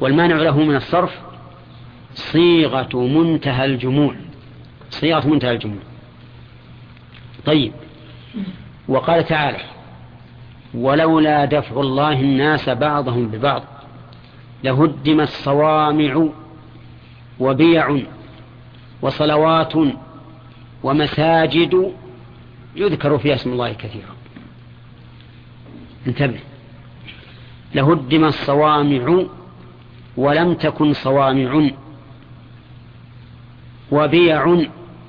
Speaker 2: والمانع له من الصرف صيغة منتهى الجموع. صيغة منتهى الجموع. طيب. وقال تعالى ولولا دفع الله الناس بعضهم ببعض لهدمت صوامع وبيع وصلوات ومساجد يذكر فيها اسم الله كثيرا. انتبه. لهدم الصوامع ولم تكن صوامع. وبيع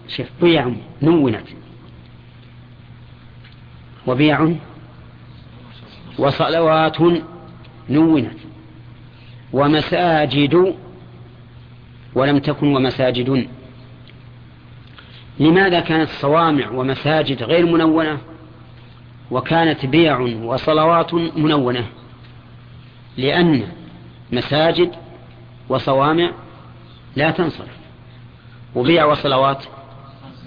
Speaker 2: شف بيع نونت. وبيع وصلوات نونت. ومساجد ولم تكن ومساجد. لماذا كانت صوامع ومساجد غير منونة؟ وكانت بيع وصلوات منونة. لأن مساجد وصوامع لا تنصرف وبيع وصلوات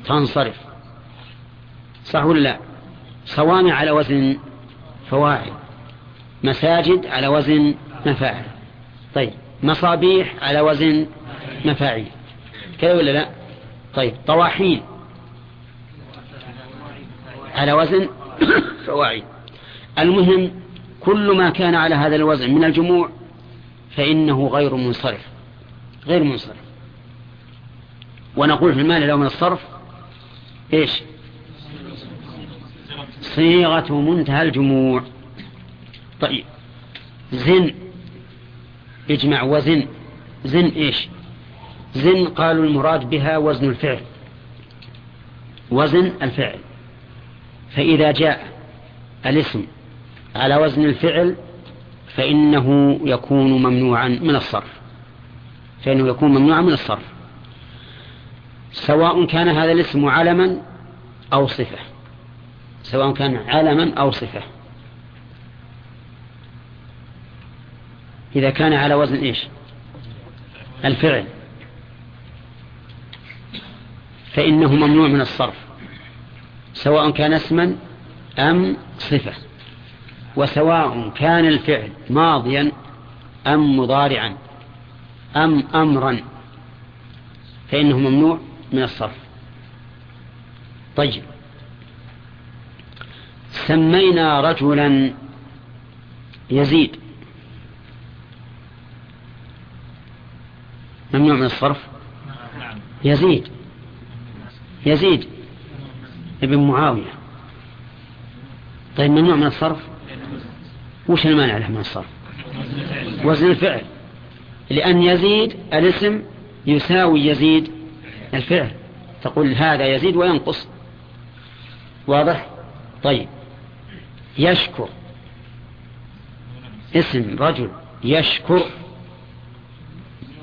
Speaker 2: تنصرف. صح ولا لا؟ صوامع على وزن فواعل مساجد على وزن مفاعل. طيب مصابيح على وزن مفاعيل. كذا ولا لا؟ طيب طواحين على وزن فواعل. المهم كل ما كان على هذا الوزن من الجموع فإنه غير منصرف غير منصرف. ونقول في المال له من الصرف إيش؟ صيغة منتهى الجموع. طيب زن اجمع وزن. زن إيش؟ زن قالوا المراد بها وزن الفعل. وزن الفعل. فإذا جاء الاسم على وزن الفعل فإنه يكون ممنوعا من الصرف. فإنه يكون ممنوعا من الصرف. سواء كان هذا الاسم علما أو صفة. سواء كان علما أو صفة. إذا كان على وزن إيش؟ الفعل. فإنه ممنوع من الصرف. سواء كان اسما أم صفة. وسواء كان الفعل ماضيا أم مضارعا أم أمرا فإنه ممنوع من الصرف. طيب. سمينا رجلا يزيد. ممنوع من الصرف؟ يزيد. يزيد. ابن معاوية. طيب ممنوع من الصرف؟ وش المانع له من الصرف؟ وزن الفعل. لأن يزيد الاسم يساوي يزيد الفعل. تقول هذا يزيد وينقص. واضح؟ طيب. يشكر. اسم رجل يشكر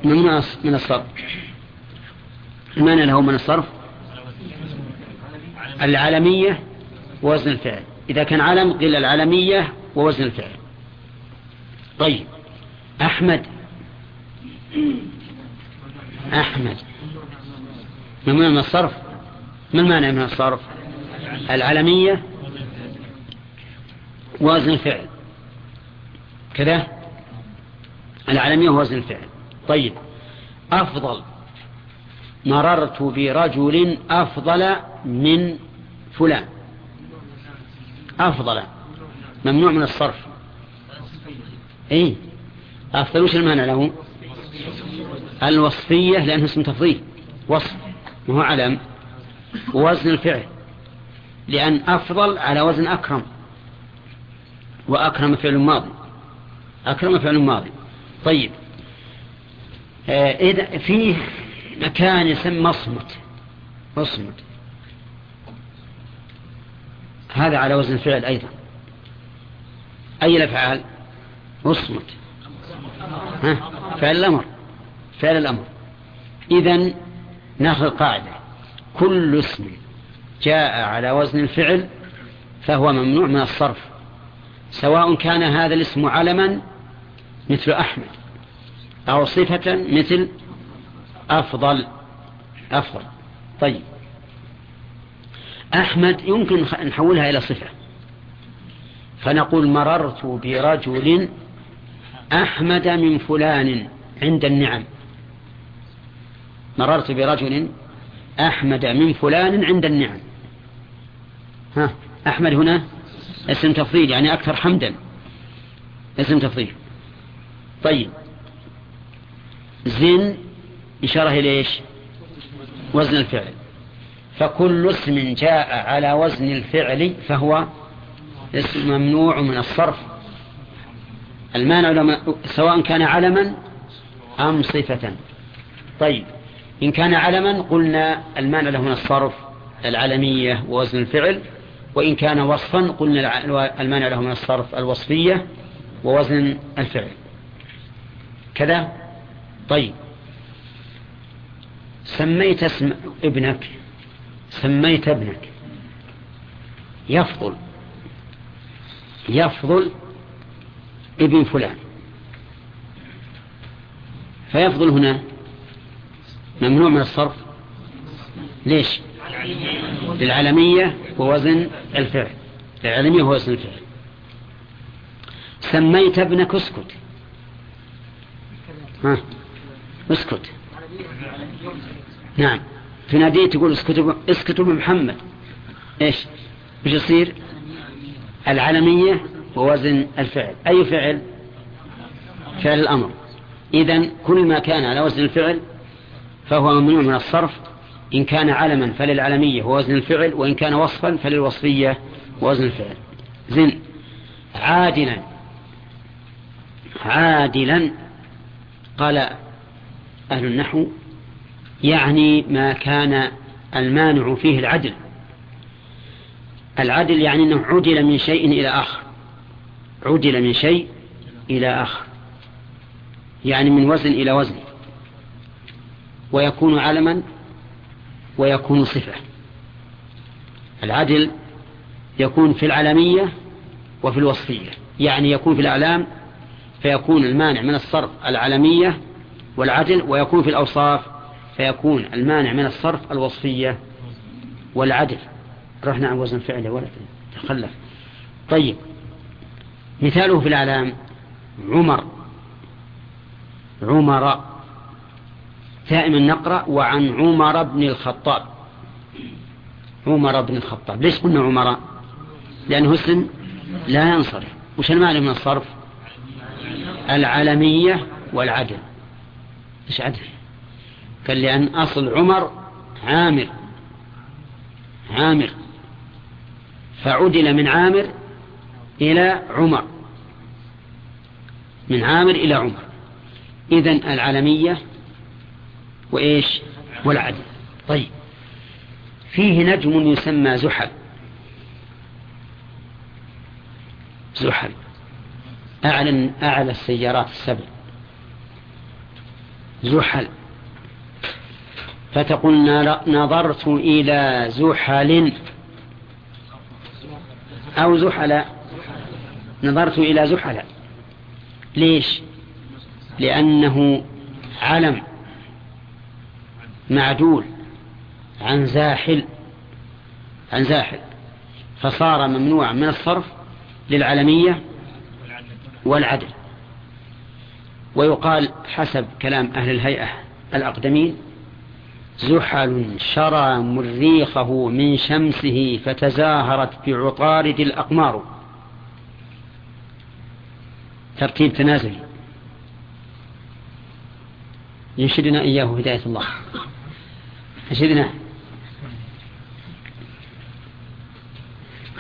Speaker 2: من من الصرف. المعنى له من الصرف؟ العالمية ووزن الفعل. إذا كان علم قل العالمية ووزن الفعل. طيب. أحمد. أحمد. ممنوع من الصرف؟ ما المانع من الصرف؟ العلمية. وزن الفعل. كذا؟ العلمية وزن الفعل. طيب. أفضل. مررت برجل أفضل من فلان. أفضل. ممنوع من الصرف. أي أفضل وش المانع له؟ الوصفية لأنه اسم تفضيل. وصف ما هو علم. ووزن الفعل. لأن أفضل على وزن أكرم. وأكرم فعل ماضي. أكرم فعل ماضي. طيب. آه إذا فيه مكان يسمى مصمت مصمت هذا على وزن الفعل أيضا. أي الأفعال؟ مصمت ها؟ فعل الأمر. فعل الأمر. إذا ناخذ قاعدة كل اسم جاء على وزن الفعل فهو ممنوع من الصرف. سواء كان هذا الاسم علما مثل أحمد أو صفة مثل أفضل. أفضل. طيب. أحمد يمكن نحولها إلى صفة. فنقول مررت برجل أحمد من فلان عند النعم. مررت برجل أحمد من فلان عند النعم. ها أحمد هنا اسم تفضيل يعني أكثر حمدا. اسم تفضيل. طيب. زن إشارة إلى إيش؟ وزن الفعل. فكل اسم جاء على وزن الفعل فهو اسم ممنوع من الصرف. المانع سواء كان علما أم صفة. طيب إن كان علما قلنا المانع له من الصرف العلمية ووزن الفعل وإن كان وصفا قلنا المانع له من الصرف الوصفية ووزن الفعل. كذا؟ طيب. سميت اسم ابنك سميت ابنك. يفضل. يفضل ابن فلان. فيفضل هنا ممنوع من الصرف. ليش؟ للعالمية ووزن الفعل. للعالمية ووزن الفعل. سميت ابنك اسكت. ها؟ اسكت. نعم. تناديه تقول اسكتوا اسكتوا بمحمد. إيش؟ إيش يصير؟ العلمية ووزن الفعل. أي فعل؟ فعل الأمر. اذا كل ما كان على وزن الفعل فهو ممنوع من الصرف. إن كان علما فللعلمية ووزن الفعل وإن كان وصفا فللوصفية ووزن الفعل. زن عادلا. عادلا. قال أهل النحو يعني ما كان المانع فيه العدل. العدل يعني أنه عدل من شيء إلى آخر. عدل من شيء إلى آخر. يعني من وزن إلى وزن. ويكون علما ويكون صفة. العدل يكون في العلمية وفي الوصفية. يعني يكون في الأعلام فيكون المانع من الصرف العلمية والعدل ويكون في الأوصاف فيكون المانع من الصرف الوصفية والعدل. رحنا عن وزن فعله ولا تخلف. طيب. مثاله في الأعلام عمر. عمر دائما نقرأ وعن عمر بن الخطاب. عمر بن الخطاب. ليش قلنا عمر؟ لأنه اسم لا ينصرف. وش المعنى من الصرف؟ العالمية والعدل. إيش عدل؟ قال لأن أصل عمر عامر. عامر. فعدل من عامر إلى عمر. من عامر إلى عمر. إذن العالمية وإيش؟ والعدل. طيب. فيه نجم يسمى زحل. زحل. أعلى, أعلى السيارات السبع. زحل. فتقول نظرت إلى زحل أو زحل نظرت إلى زحل ليش؟ لأنه علم معدول عن زاحل عن زاحل. فصار ممنوعا من الصرف للعلمية والعدل. ويقال حسب كلام أهل الهيئة الأقدمين زحل شرى مريخه من شمسه فتزاهرت بعطارد الأقمار. ترتيب تنازلي ينشدنا إياه هداية الله. نشدنا.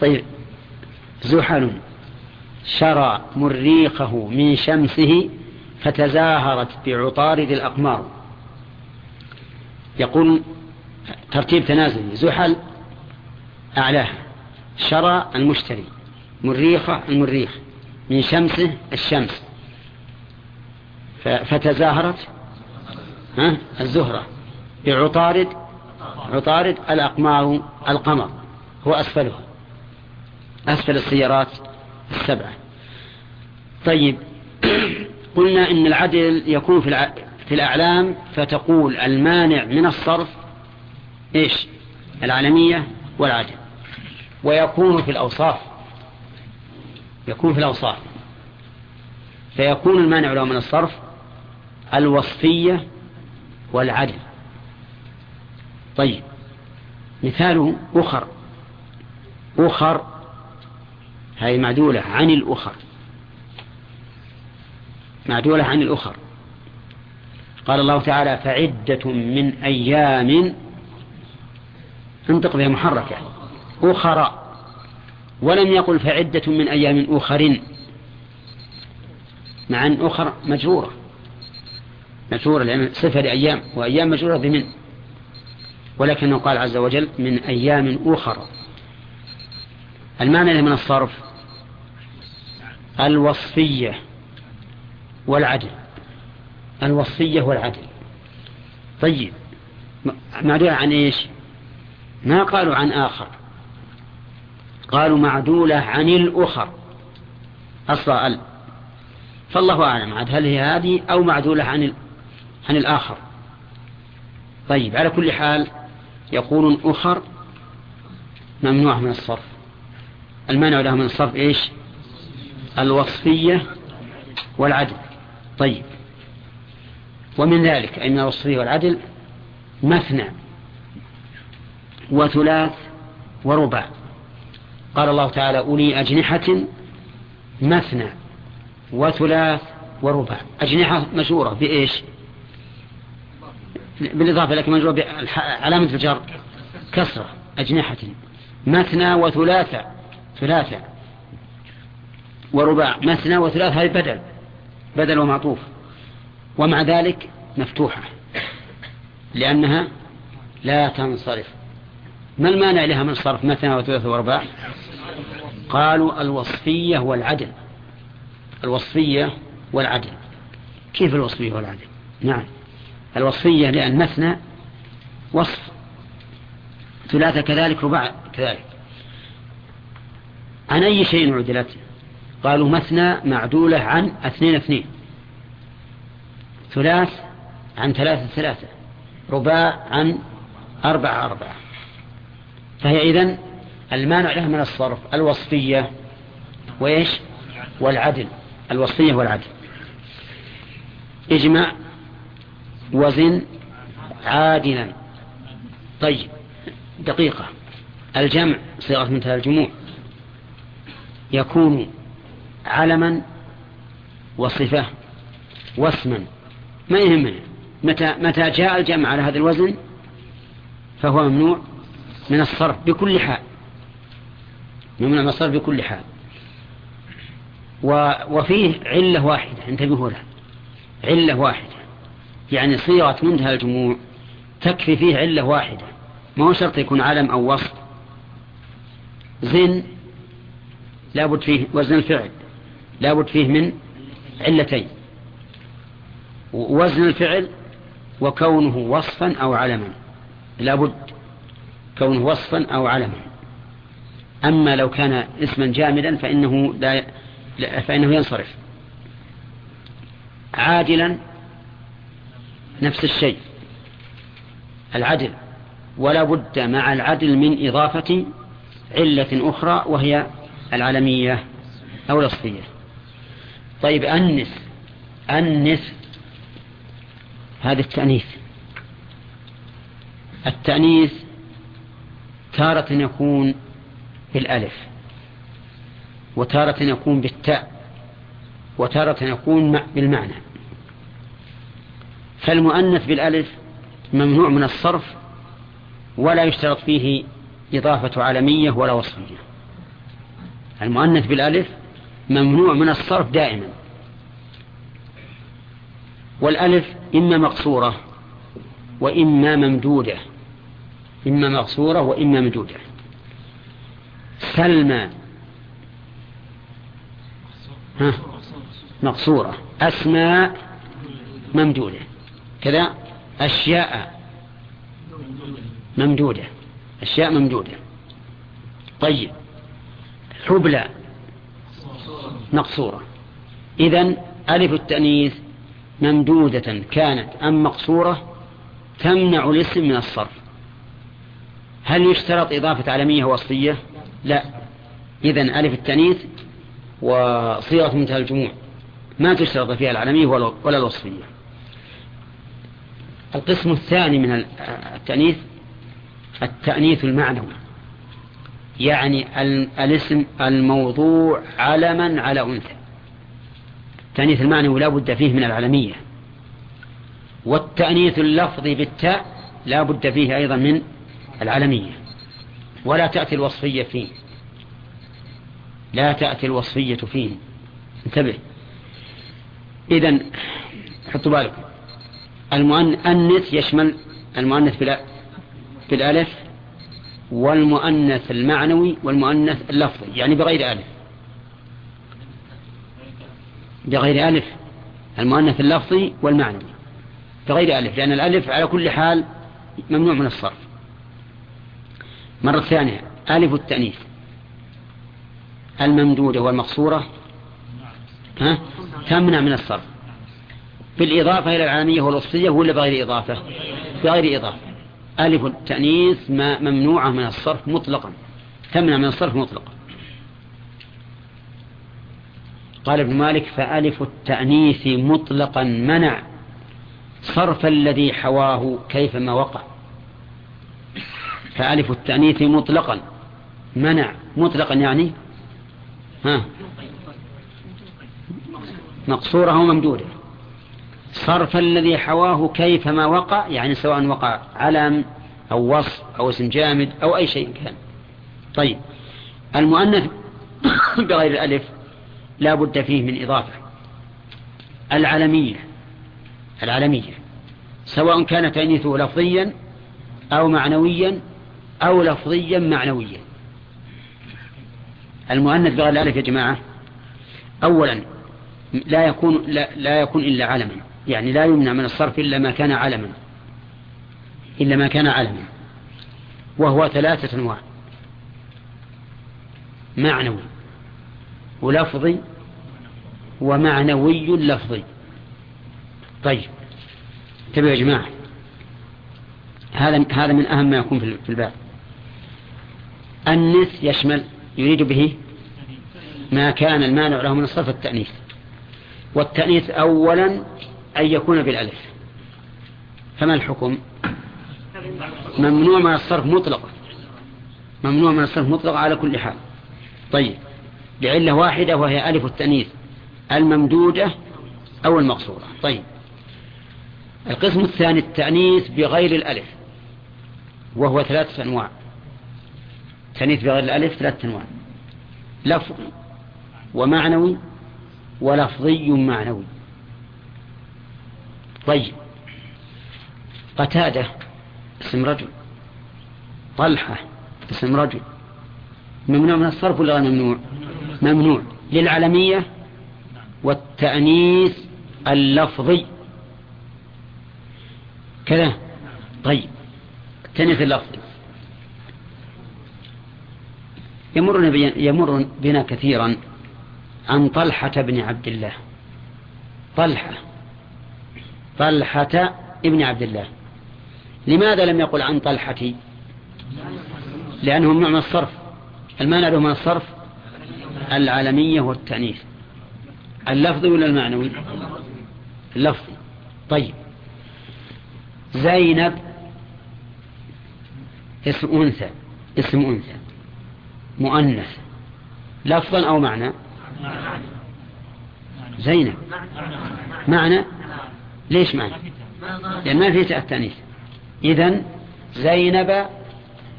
Speaker 2: طيب. زحل شرى مريخه من شمسه فتزاهرت بعطارد الأقمار. يقول ترتيب تنازلي زحل أعلاها شرى المشتري مريخة المريخ من شمسه الشمس. فتزاهرت ها الزهرة بعطارد عطارد الأقمار القمر هو أسفلها أسفل السيارات السبعة. طيب قلنا إن العدل يكون في, في الأعلام فتقول المانع من الصرف إيش؟ العالمية والعدل. ويكون في الأوصاف. يكون في الأوصاف. فيكون المانع له من الصرف الوصفية والعدل. طيب. مثال أخر. أخر. هذه معدولة عن الأخر. معدولة عن الأخر. قال الله تعالى فعدة من أيام أنطق بها محركة أخرى. ولم يقل فعدة من أيام أخر مع أن أخر مجرورة. مجرورة لأن صفة لأيام وأيام مجرورة بمن؟ ولكنه قال عز وجل من أيام أخرى. المعنى من الصرف؟ الوصفية والعدل. الوصفية والعدل. طيب معدولة عن إيش؟ ما قالوا عن آخر؟ قالوا معدولة عن الأخر. أصلا ال. فالله أعلم عاد هل هي هذه أو معدولة عن عن الآخر؟ طيب على كل حال يقول أخر ممنوع من الصرف. المانع له من الصرف إيش؟ الوصفية والعدل. طيب ومن ذلك أن الوصفية والعدل مثنى وثلاث وربع. قال الله تعالى أولي أجنحة مثنى وثلاث وربع. أجنحة مشهورة بإيش؟ بالإضافة لكن مجرور علامة الجر. كسرة. أجنحة. مثنى وثلاثة ثلاثة. ورباع مثنى وثلاثة هذه بدل. بدل ومعطوف. ومع ذلك مفتوحة لأنها لا تنصرف. ما المانع لها من صرف مثنى وثلاثة ورباع قالوا الوصفية والعدل. الوصفية والعدل. كيف الوصفية والعدل؟ نعم. الوصفية لأن مثنى وصف. ثلاثة كذلك رباع كذلك. عن أي شيء عدلت؟ قالوا مثنى معدولة عن اثنين اثنين. ثلاث عن ثلاثة ثلاثة رباع عن أربعة أربعة فهي إذن المانع لها من الصرف الوصفية وإيش؟ والعدل الوصفية والعدل. اجمع وزن عادلا. طيب دقيقة. الجمع صيغة منتهى الجموع يكون علما وصفة واسما. ما يهمنا متى, متى جاء الجمع على هذا الوزن فهو ممنوع من الصرف بكل حال. ممنوع من الصرف بكل حال. وفيه علة واحدة انتبهوا لها. علة واحدة. يعني صيغة منتهى الجموع تكفي فيه علة واحدة. ما هو شرط يكون علم أو وصف. زن لابد فيه وزن الفعل. لابد فيه من علتين. وزن الفعل وكونه وصفا أو علما. لابد كونه وصفا أو علما. أما لو كان اسما جامدا فإنه, لا فإنه ينصرف. عادلا نفس الشيء. العدل. ولا بد مع العدل من إضافة علة أخرى وهي العالمية أو الأصلية طيب أنس. أنس هذا التأنيث. التأنيث تارة يكون بالألف وتارة يكون بالتاء وتارة يكون بالمعنى. فالمؤنث بالألف ممنوع من الصرف ولا يشترط فيه إضافة علمية ولا وصفية. المؤنث بالألف ممنوع من الصرف دائما. والألف إما مقصورة وإما ممدودة. إما مقصورة وإما ممدودة. سلمى. ها؟ مقصورة. أسماء ممدودة. كذا؟ أشياء ممدودة. أشياء ممدودة. طيب. حبلى. مقصورة. إذن ألف التأنيث ممدودة كانت أم مقصورة تمنع الاسم من الصرف. هل يشترط إضافة علمية وصفية لا. إذن ألف التأنيث وصيغة منتهى الجموع. ما تشترط فيها العلمية ولا الوصفية. القسم الثاني من التأنيث التأنيث المعنوي. يعني الاسم الموضوع علما على أنثى. التأنيث المعنوي لا بد فيه من العلمية. والتأنيث اللفظي بالتاء لا بد فيه أيضا من العلمية. ولا تأتي الوصفية فيه. لا تأتي الوصفية فيه. انتبه. إذن حطوا بالكم. المؤنث يشمل المؤنث بالألف والمؤنث المعنوي والمؤنث اللفظي يعني بغير ألف. بغير ألف المؤنث اللفظي والمعنوي. بغير ألف لأن الألف على كل حال ممنوع من الصرف. مرة ثانية ألف التأنيث. الممدودة والمقصورة ها؟ تمنع من الصرف. بالإضافة إلى العالمية والوصفية ولا بغير إضافة؟ بغير إضافة. ألف التأنيث ممنوعة من الصرف مطلقا. تمنع من الصرف مطلقا. قال ابن مالك فألف التأنيث مطلقا منع صرف الذي حواه كيفما وقع. فألف التأنيث مطلقا منع. مطلقا يعني؟ ها؟ مقصورة وممدودة صرف الذي حواه كيفما وقع يعني سواء وقع علم أو وصف أو اسم جامد أو أي شيء كان. طيب. المؤنث بغير الألف لا بد فيه من إضافة. العلمية العلمية سواء كان تأنيثه لفظيا أو معنويا أو لفظيا معنويا. المؤنث بغير الألف يا جماعة أولا لا يكون لا, لا يكون إلا علما يعني لا يمنع من الصرف إلا ما كان علما إلا ما كان علما وهو ثلاثة أنواع. معنوي ولفظي ومعنوي لفظي. طيب. انتبهوا يا جماعة. هذا هذا من أهم ما يكون في الباب. النس يشمل يريد به ما كان المانع له من الصرف التأنيث. والتأنيث أولا أن يكون بالألف. فما الحكم؟ ممنوع من الصرف مطلقا. ممنوع من الصرف مطلقا على كل حال. طيب. بعلة واحدة وهي ألف التأنيث الممدودة أو المقصورة. طيب. القسم الثاني التأنيث بغير الألف وهو ثلاثة أنواع. تأنيث بغير الألف ثلاثة أنواع. لفظي ومعنوي ولفظي معنوي. طيب. قتادة اسم رجل. طلحة اسم رجل. ممنوع من الصرف ولا غير ممنوع؟ ممنوع. للعلمية والتأنيث اللفظي. كذا. طيب. التأنيث اللفظي. يمر يمر بنا كثيرا عن طلحة بن عبد الله. طلحة. طلحة ابن عبد الله. لماذا لم يقل عن طلحة لأنه من الصرف. المانع له من الصرف العالمية والتأنيث. اللفظي ولا المعنوي؟ اللفظي طيب. زينب اسم أنثى اسم أنثى. مؤنث. لفظا أو معنى؟ زينب. معنى؟ ليش معنى؟ لأن ما في التأنيث. إذن زينب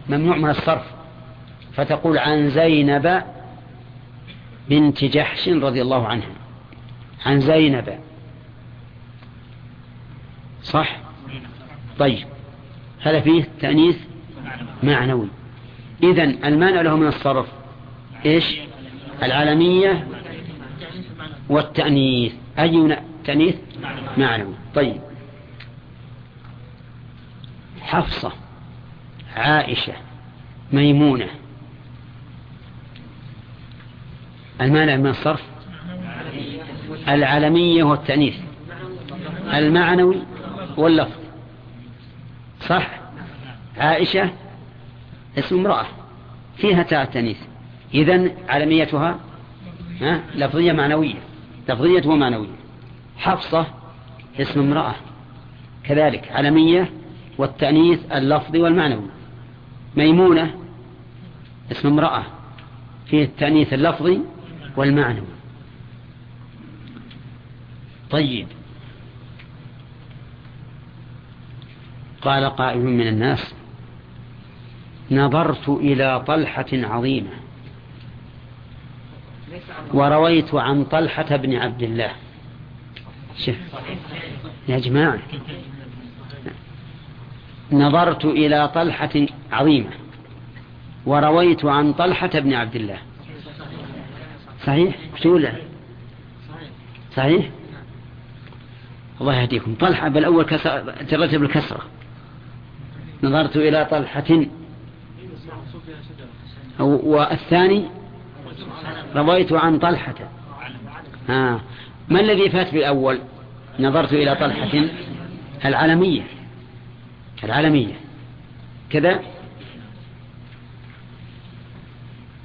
Speaker 2: ممنوع من الصرف. فتقول عن زينب بنت جحش رضي الله عنها عن زينب. صح؟ طيب. هذا فيه تأنيث معنوي. إذن المانع له من الصرف. إيش؟ العالمية والتأنيث. أي تأنيث؟ معنوي. طيب. حفصة عائشة ميمونة المانع من الصرف؟ العالمية والتأنيث. المعنوي واللفظ. صح؟ عائشة اسم امرأة. فيها تاء التأنيث. إذن علميتها لفظية معنوية. لفظية ومعنوية. حفصة اسم امرأة. كذلك علمية والتأنيث اللفظي والمعنوي. ميمونة اسم امرأة. فيه التأنيث اللفظي والمعنوي طيب. قال قائل من الناس نظرت إلى طلحة عظيمة. ورويت عن طلحة بن عبد الله. شف يا جماعة. نظرت إلى طلحة عظيمة. ورويت عن طلحة بن عبد الله. صحيح؟ شو صحيح. الله يهديكم. طلحة بالأول ترتب الكسرة. نظرت إلى طلحة. والثاني؟ رويت عن طلحة. ها. ما الذي فات بالأول؟ نظرت إلى طلحة. العالمية العالمية كذا؟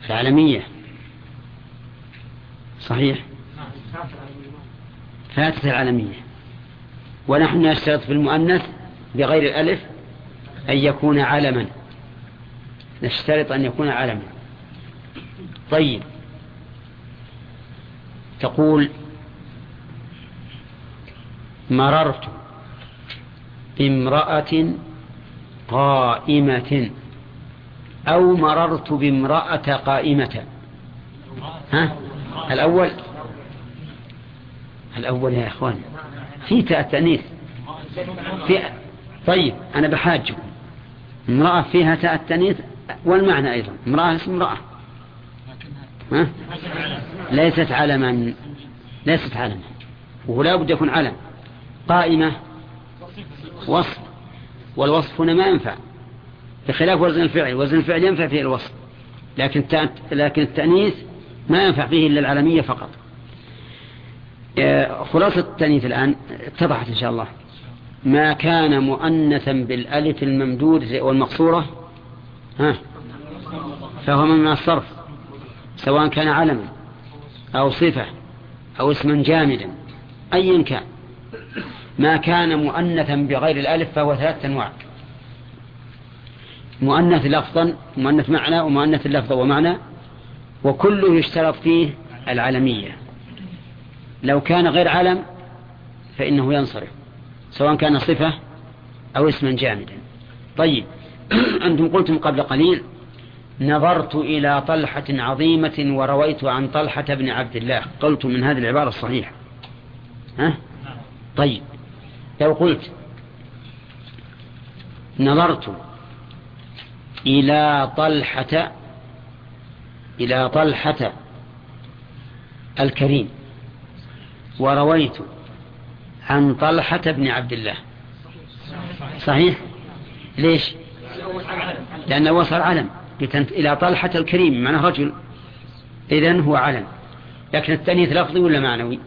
Speaker 2: العالمية صحيح؟ فاتت العالمية. ونحن نشترط في المؤنث بغير الألف أن يكون علما نشترط أن يكون علما طيب. تقول مررت بامرأة قائمة أو مررت بامرأة قائمة. ها؟ الأول؟ الأول يا إخوان في تأنيث في طيب أنا بحاجكم. امرأة فيها تاء والمعنى أيضا امرأة اسم امرأة. ها؟ ليست علما ليست علما ولا بد يكون علم. قائمة وصف والوصف هنا ما ينفع. بخلاف وزن الفعل وزن الفعل ينفع فيه الوصف لكن لكن التأنيث ما ينفع فيه إلا العلمية فقط. خلاصة التأنيث الآن اتضحت إن شاء الله. ما كان مؤنثا بالألف الممدود والمقصورة ها فهو من الصرف سواء كان علما أو صفة أو اسما جامدا أيا كان. ما كان مؤنثا بغير الألف فهو ثلاثة أنواع. مؤنث لفظا مؤنث معنى ومؤنث لفظا ومعنى. وكله يشترط فيه العلمية. لو كان غير علم فإنه ينصرف سواء كان صفة أو اسما جامدا. طيب أنتم قلتم قبل قليل نظرت إلى طلحة عظيمة ورويت عن طلحة بن عبد الله. قلت من هذه العبارة الصحيحة. ها؟ طيب لو قلت نظرت إلى طلحة إلى طلحة الكريم ورويت عن طلحة بن عبد الله. صحيح؟ ليش؟ لأنه وصل علم. إلى طلحة الكريم معنى رجل. إذن هو علم. لكن التأنيث لفظي ولا معنوي؟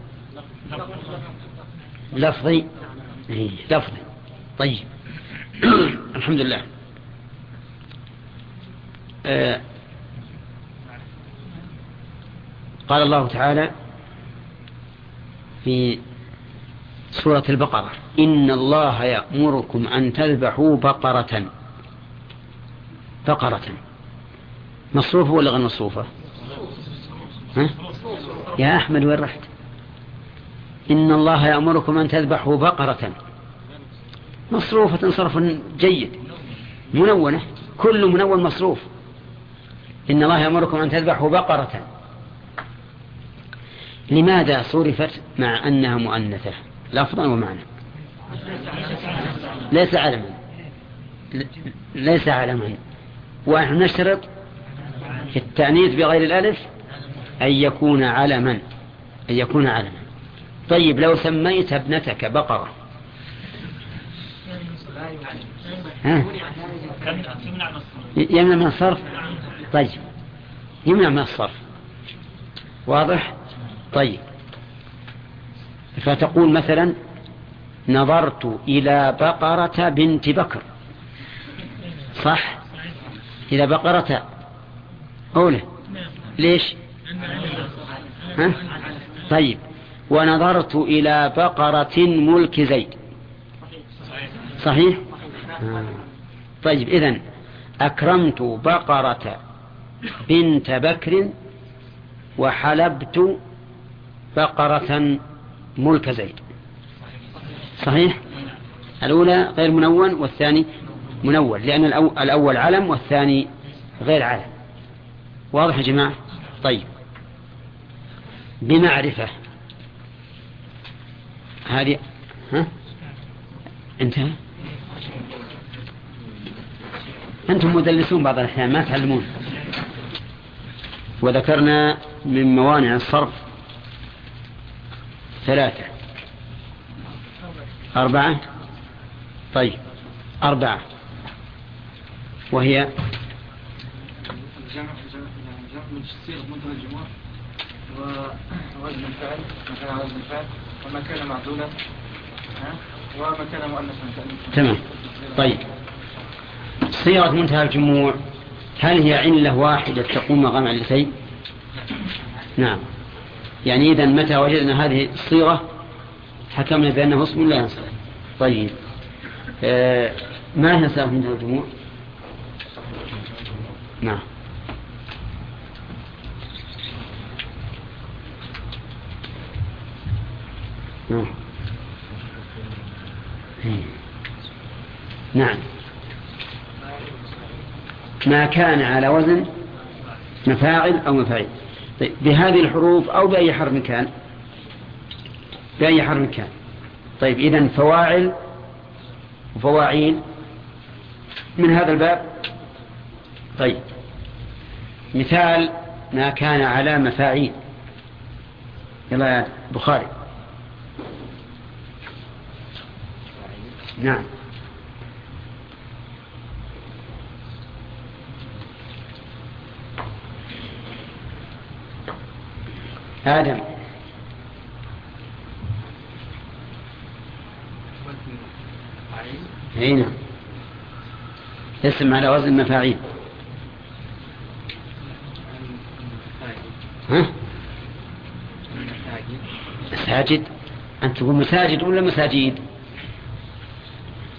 Speaker 2: لفظي. لفظي. طيب. الحمد لله. آه قال الله تعالى في سورة البقرة إن الله يأمركم أن تذبحوا بقرة. بقرة. مصروفة ولا غير مصروفة ها؟ يا أحمد وين رحت؟ إن الله يأمركم أن تذبحوا بقرة. مصروفة صرف جيد. منونة. كل منون مصروف. إن الله يأمركم أن تذبحوا بقرة. لماذا صرفت مع أنها مؤنثة؟ لفظا ومعنى ليس علما. ليس علما. ونحن نشترط في التأنيث بغير الألف أن يكون علما. أن يكون علما. طيب لو سميت ابنتك بقرة. ها؟ يمنع من الصرف؟ طيب يمنع من الصرف. واضح؟ طيب. فتقول مثلا نظرت إلى بقرة بنت بكر. صح؟ إلى بقرة أولى. ليش؟ ها؟ طيب. ونظرت إلى بقرة ملك زيد. صحيح. طيب إذن أكرمت بقرة بنت بكر وحلبت بقرة ملك زيد. صحيح؟ الأولى غير منون والثاني منون لأن الأول علم والثاني غير علم. واضح يا جماعة؟ طيب. بمعرفة. هذه ها؟ انتهى. أنتم مدلسون بعض الأحيان ما تعلمون. وذكرنا من موانع الصرف. ثلاثة. أربعة؟ طيب أربعة. وهي؟
Speaker 3: الجمع من صيغة منتهى الجموع ووزن الفعل ما كان وزن الفعل وما كان معدولا وما كان مؤنثا
Speaker 2: تمام. طيب. صيغة منتهى الجموع هل هي علة واحدة تقوم مقام علتين؟ نعم. يعني إذا متى وجدنا هذه الصيغة؟ حكمنا بأنه اسم لا ينصرف طيب. آه ما هي صيغة منتهى الجموع؟ نعم. نعم. نعم. ما كان على وزن مفاعل أو مفاعل طيب بهذه الحروف أو بأي حرف كان؟ بأي حرف كان؟ طيب إذن فواعل وفواعيل من هذا الباب. طيب مثال ما كان على مفاعيل. يلا يا بخاري. نعم. آدم. نعم. اسم على وزن مفاعيل ها؟ مساجد. أنت تقول مساجد ولا مساجيد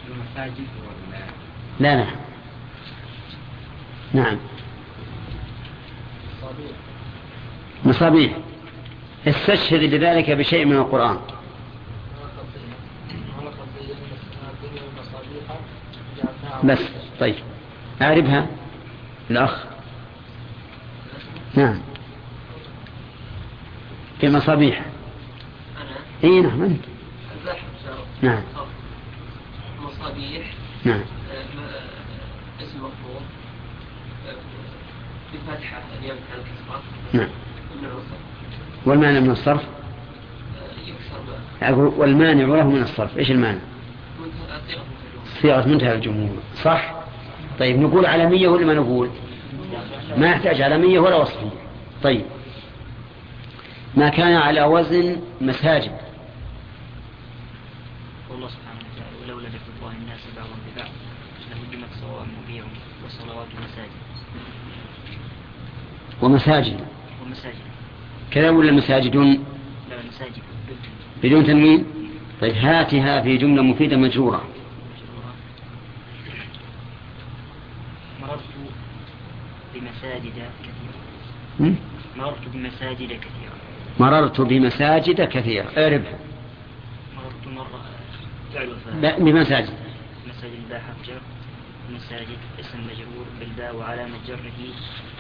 Speaker 6: المساجد
Speaker 2: لا لا. نعم. مصابيح. استشهد لذلك بشيء من القرآن. بس طيب. أعرفها الأخ. نعم. في مصابيح.
Speaker 5: أنا
Speaker 2: إي نعم أنت
Speaker 5: البحر
Speaker 2: نعم.
Speaker 5: مصابيح
Speaker 2: نعم.
Speaker 5: اسم مفروض بفتحة اليوم على الكسرة
Speaker 2: نعم.
Speaker 5: الوسط
Speaker 2: والمانع من الصرف؟ أقول والمانع له من الصرف. إيش المانع؟
Speaker 5: صيغة
Speaker 2: منتهى الجمهور. صح؟ طيب نقول علمية ولا ما نقول؟ ما يحتاج علمية ولا وصفية. طيب. ما كان على وزن مساجد.
Speaker 8: والله سبحانه وتعالى ولولا ذكر الله الناس بعضهم ببعض لهدمت صوامع وبيع وصلوات ومساجد
Speaker 2: ومساجد. كذا ولا مساجد
Speaker 8: لا مساجد.
Speaker 2: بدون تنوين؟ طيب هاتها في جملة مفيدة مجرورة.
Speaker 8: مررت بمساجد كثيرة؟ مررت بمساجد كثيرة.
Speaker 2: مررت بمساجد كثيرة. اعرفها
Speaker 8: مررت مرة.
Speaker 2: بمساجد.
Speaker 8: مساجد الباء مساجد اسم مجرور بالباء وعلامة جره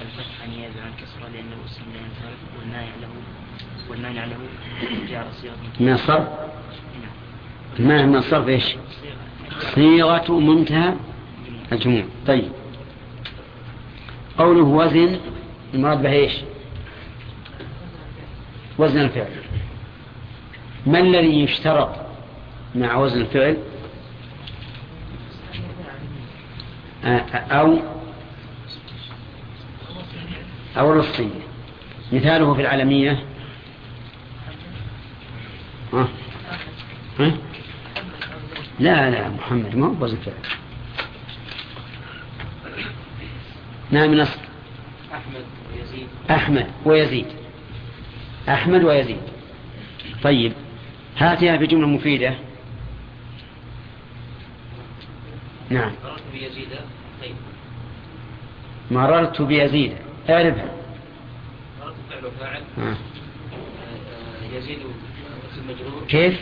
Speaker 8: الفتحة نيابة عن كسرة لأنه اسم لا ينصرف والمانع له والمانع له جعل صيغة.
Speaker 2: من الصرف
Speaker 8: نعم.
Speaker 2: المانع من الصرف إيش؟
Speaker 8: صيغة.
Speaker 2: صيغة منتهى الجموع. طيب. قوله وزن المراد به إيش؟ وزن الفعل. ما الذي يشترط مع وزن الفعل آه، أو أو الوصية مثاله في العالمية. ها ها؟ لا لا محمد ما هو وزن فعل. نعم نصر
Speaker 6: أحمد ويزيد.
Speaker 2: أحمد ويزيد. أحمد ويزيد. طيب. هاتها في جملة مفيدة. نعم.
Speaker 6: بيزيد؟ طيب.
Speaker 2: مررت بيزيد. اعرفها
Speaker 6: مررت فعل وفاعل
Speaker 2: ها.
Speaker 6: آه، آه، يزيد اسم مجرور
Speaker 2: كيف؟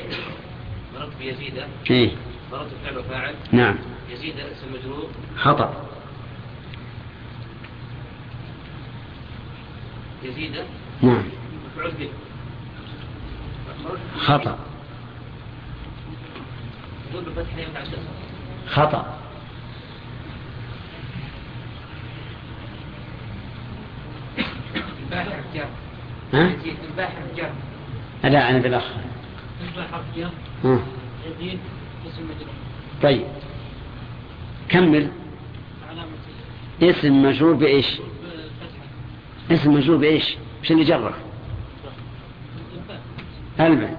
Speaker 6: مررت بيزيد.
Speaker 2: إيه؟
Speaker 6: مررت فعل وفاعل
Speaker 2: نعم.
Speaker 6: يزيد اسم مجرور
Speaker 2: خطأ.
Speaker 6: يزيد.
Speaker 2: نعم.
Speaker 6: مفعول به.
Speaker 2: خطأ. خطأ
Speaker 6: الباء حرف جر
Speaker 2: ها؟ لا أنا بالأخ ها. طيب. كمل. اسم مجرور بإيش؟ اسم مجرور بإيش؟ مش اللي جره ألبا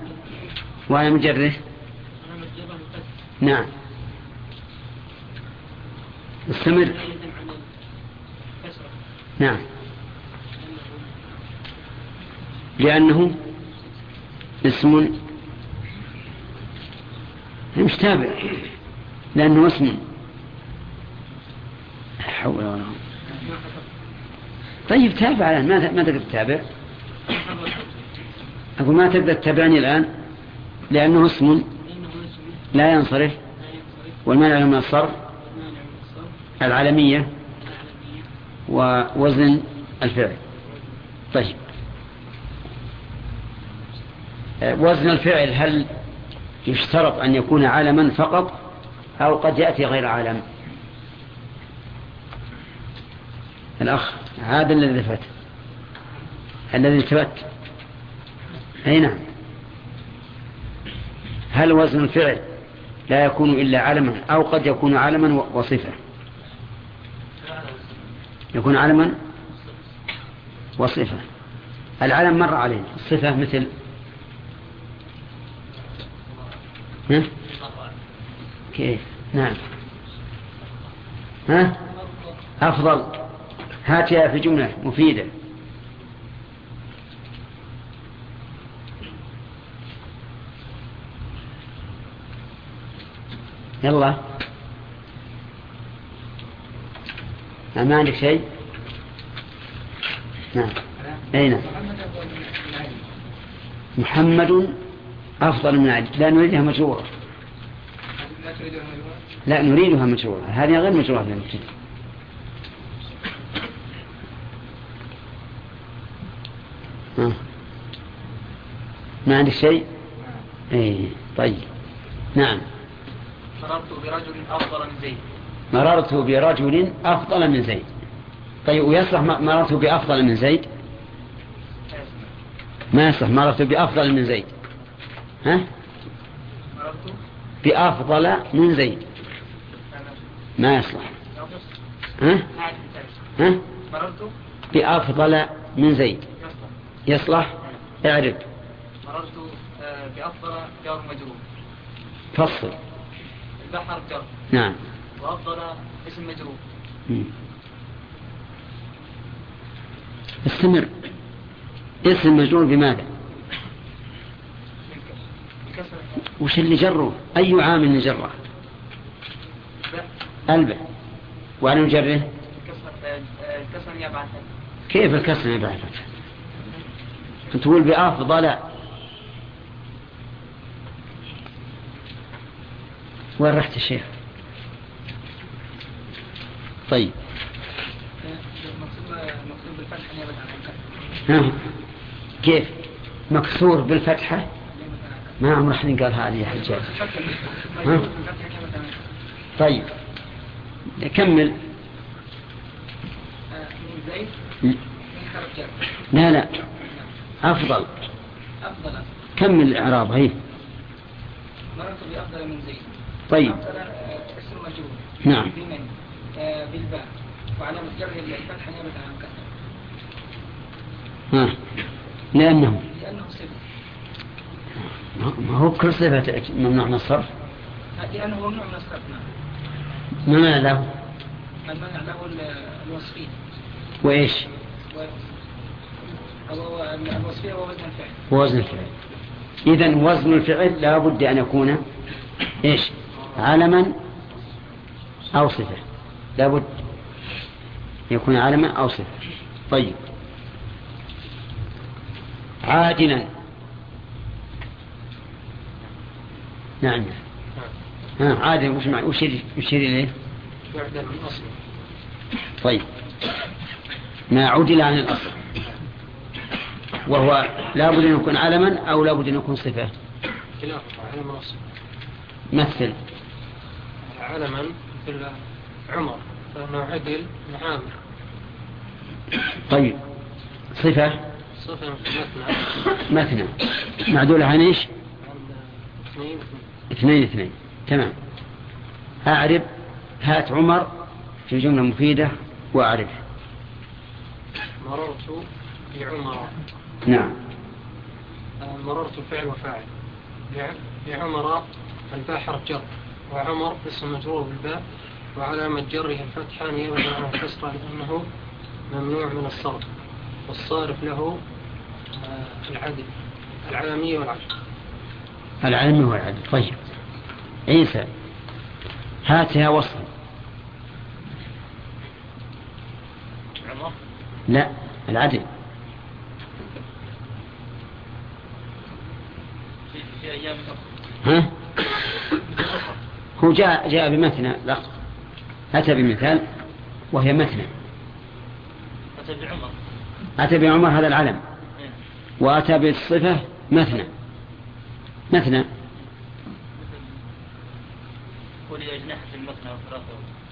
Speaker 2: وأنا
Speaker 6: مجرة.
Speaker 2: نعم. استمر. نعم. لأنه اسم مش تابع لأنه اسم. حول ولا طيب تابع الآن ما تقدر تتابع؟ أقول ما تقدر تتابعني الآن؟ لأنه اسم لا ينصرف والمانع من الصرف. العالمية ووزن الفعل. طيب آه، وزن الفعل هل يشترط أن يكون علما فقط أو قد يأتي غير عالم؟ الأخ هذا الذي فات. الذي التفت أي نعم. هل وزن الفعل لا يكون إلا علما أو قد يكون علما وصفة؟ يكون علما وصفة. العلم مر علينا الصفة مثل ها؟ كيف نعم. ها؟ أفضل. هاتها في جملة مفيدة. يلا. ما عندك شيء؟ نعم. أين محمد أفضل من علي لا نريدها مشروعة لا نريدها مشروعة هذه غير مشروعة للمبتدئ ما عندك شيء؟ اي طيب. نعم.
Speaker 5: مررت برجل أفضل من زيد.
Speaker 2: مررت برجل أفضل من زيد. طيب ويصلح مررت بأفضل من زيد؟ ما يصلح. مررت بأفضل من زيد. ها؟ بأفضل من زيد. ما يصلح. ها؟ ها؟ بأفضل من زيد.
Speaker 5: يصلح؟
Speaker 2: اعرف.
Speaker 5: مررت بأفضل جار مجرور
Speaker 2: فصل
Speaker 5: البحر جر
Speaker 2: نعم.
Speaker 5: وأفضل اسم مجرور.
Speaker 2: استمر. اسم مجرور بماذا؟ وش اللي جره؟ أي عامل جره؟
Speaker 5: باء
Speaker 2: البع وعلى مجره
Speaker 5: كسر آه، آه، كسر يبعث
Speaker 2: كيف الكسر يا بعد تقول بأفضل وين رحت الشيخ طيب.
Speaker 5: الكسر
Speaker 2: ها؟ كيف؟ مكسور بالفتحة؟ ما عمر حد قال هذه يا حجاج؟ طيب. كمل لا لا. أفضل.
Speaker 5: أفضل
Speaker 2: كمل الإعراب هي.
Speaker 5: بأفضل من زيد
Speaker 2: طيب.
Speaker 5: اسم مجرور
Speaker 2: نعم.
Speaker 5: بمن بالباء وعلامة جره الفتح نيابة عن الكسر
Speaker 2: ها. لأنه
Speaker 5: لأنه صفة
Speaker 2: ما هو كل صفة ممنوع من الصرف
Speaker 5: لأنه ممنوع من الصرف نعم.
Speaker 2: ما له.
Speaker 5: المنع له ال- الوصفية
Speaker 2: وإيش؟
Speaker 5: الوصفية ووزن الفعل.
Speaker 2: وزن الفعل. إذا وزن الفعل لا بد أن يكون إيش؟ علما أو صفة. لا بد يكون علما أو صفة. طيب. عادلا. نعم. ها عادل وش معنى وش يشير
Speaker 3: أصله
Speaker 2: طيب. ما عدل عن الأصل. وهو لا بد أن يكون علما أو لا بد أن يكون صفة.
Speaker 3: خلافه علم الأصل
Speaker 2: مثل.
Speaker 3: علما مثل عمر فإنه عدل معامر
Speaker 2: طيب. صفة؟
Speaker 3: صفة مثنى.
Speaker 2: مثنى. معدولة عن
Speaker 3: عن اثنين.
Speaker 2: اثنين اثنين. تمام. أعرب هات عمر في جملة مفيدة وأعرف
Speaker 3: مررت بعمر.
Speaker 2: نعم.
Speaker 3: آه، مررت فعل وفاعل. بع- بعمر الباء حرف جر وعمر اسم مجرور بالباء وعلامة جره الفتحة نيابة عن الكسرة لأنه ممنوع من الصرف والصارف له آه، العدل العالمية والعدل.
Speaker 2: العلم هو العدل. طيب. عيسى هاتها وصل
Speaker 5: عمر
Speaker 2: لا العدل. ها؟ هو جاء جاء بمثنى لا أتى بمثال وهي مثنى.
Speaker 5: أتى بعمر.
Speaker 2: أتى بعمر هذا العلم.
Speaker 5: إيه.
Speaker 2: وأتى بالصفة مثنى. مثنى
Speaker 5: أجنحة المثنى وثلاثة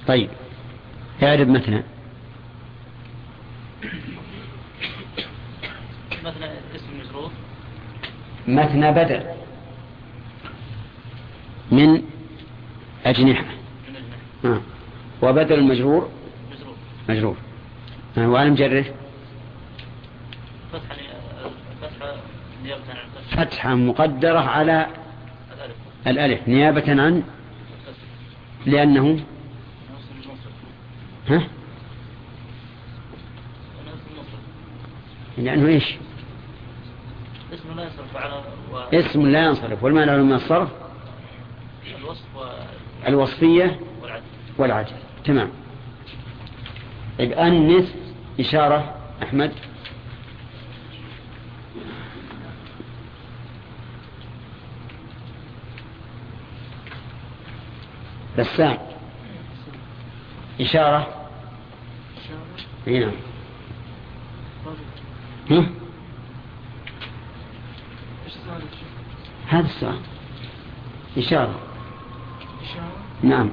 Speaker 2: طيب. اعرب مثنى.
Speaker 5: مثنى اسم مجرور
Speaker 2: مثنى بدل من أجنحة.
Speaker 7: من النحو
Speaker 2: آه. وبدل المجرور؟
Speaker 7: مجرور.
Speaker 2: مجرور. آه. وعلى مجره
Speaker 7: فتحة فتحة الفتحة
Speaker 2: فتحة مقدرة على
Speaker 7: الألف.
Speaker 2: نيابة عن؟ لأنه؟ ها؟ لأنه إيش؟
Speaker 7: اسم لا يصرف على و...
Speaker 2: اسم لا ينصرف. والمانع من الصرف
Speaker 7: الوصف و...
Speaker 2: الوصفية
Speaker 7: والعدل.
Speaker 2: والعجل تمام. طيب أنث إشارة أحمد. بسام. إشارة؟ نعم.
Speaker 3: شيخ؟
Speaker 2: هذا السؤال. إشارة. نعم.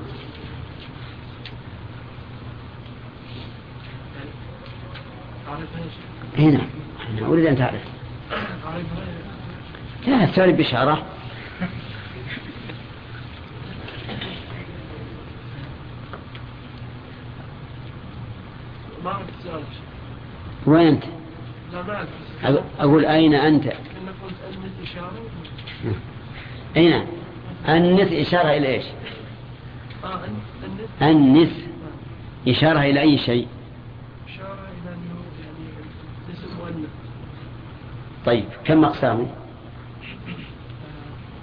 Speaker 2: أنا أريد أن تعرف. لا السؤال بإشارة
Speaker 3: ما أعرف السؤال يا شيخ
Speaker 2: وين أنت؟
Speaker 3: لا ما أعرف
Speaker 2: أقول- أين أنت؟
Speaker 3: قلت أنت إشارة؟
Speaker 2: إلى إيش؟
Speaker 3: آه أنت أنت
Speaker 2: أنث إشارة إلى أي شيء؟
Speaker 3: إشارة إلى أنه يعني اسم مؤنث.
Speaker 2: طيب كم أقسامه؟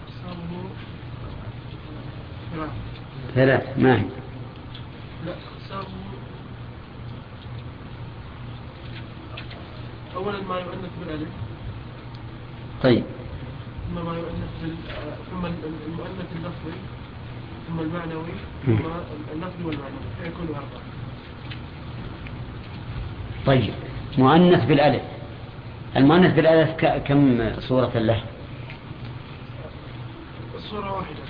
Speaker 3: أقسامه ثلاث
Speaker 2: ثلاث ما هي
Speaker 3: لا أقسامه أولا ما يؤنث بالألف
Speaker 2: طيب.
Speaker 3: ثم ما يؤنث بال آه، ثم ال- ال- المؤنث اللفظي ثم المعنوي. ثم اللفظي والمعنوي. فيكون أربعة
Speaker 2: طيب. مؤنث بالألف. المؤنث بالألف ك- كم صورة له؟
Speaker 3: الصورة واحدة.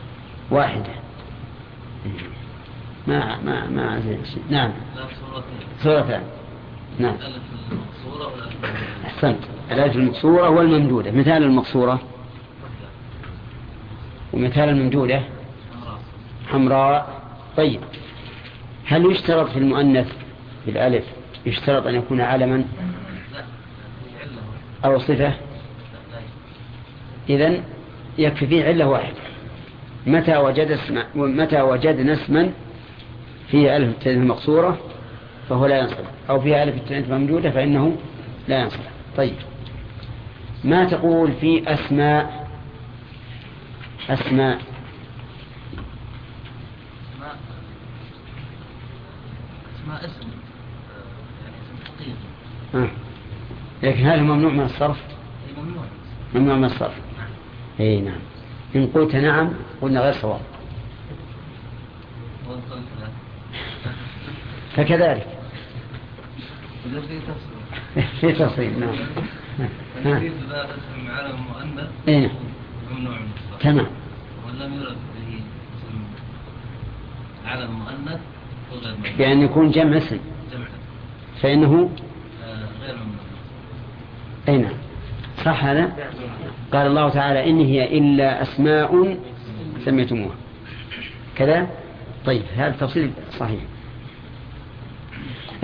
Speaker 2: واحدة. ما ما ما. نعم.
Speaker 5: لا صورتين
Speaker 2: صورتان نعم. أحسنت. الألف المقصورة والممدودة. مثال المقصورة. ومثال الممدودة.
Speaker 5: حمراء.
Speaker 2: طيب. هل يشترط في المؤنث بالألف يشترط أن يكون علما. أو صفة؟ إذن يكفي فيه علة واحدة. متى وجد اسم متى وجدنا اسما فيه ألف التأنيث مقصورة فهو لا ينصرف أو فيها ألف التأنيث ممدودة فإنه لا ينصرف طيب. ما تقول في أسماء؟ أسماء.
Speaker 5: أسماء اسماء اسم آه، يعني
Speaker 2: آه. لكن هل ممنوع من الصرف؟
Speaker 5: أي ممنوع.
Speaker 2: ممنوع من الصرف. اي نعم. إن قلت نعم قلنا غير صواب. فكذلك.
Speaker 5: في تفصيل
Speaker 2: نعم.
Speaker 5: الذي لا اسم علم مؤنث
Speaker 2: نعم.
Speaker 5: ممنوع من الصرف
Speaker 2: تمام.
Speaker 5: يرد به مؤنث
Speaker 2: بأن يكون جمع اسم.
Speaker 5: جمع.
Speaker 2: فإنه؟
Speaker 5: آه، غير ممنوع.
Speaker 2: أي نعم. صح هذا؟ قال الله تعالى إن هي إلا أسماء سميتموها. كذا؟ طيب هذا التفصيل صحيح.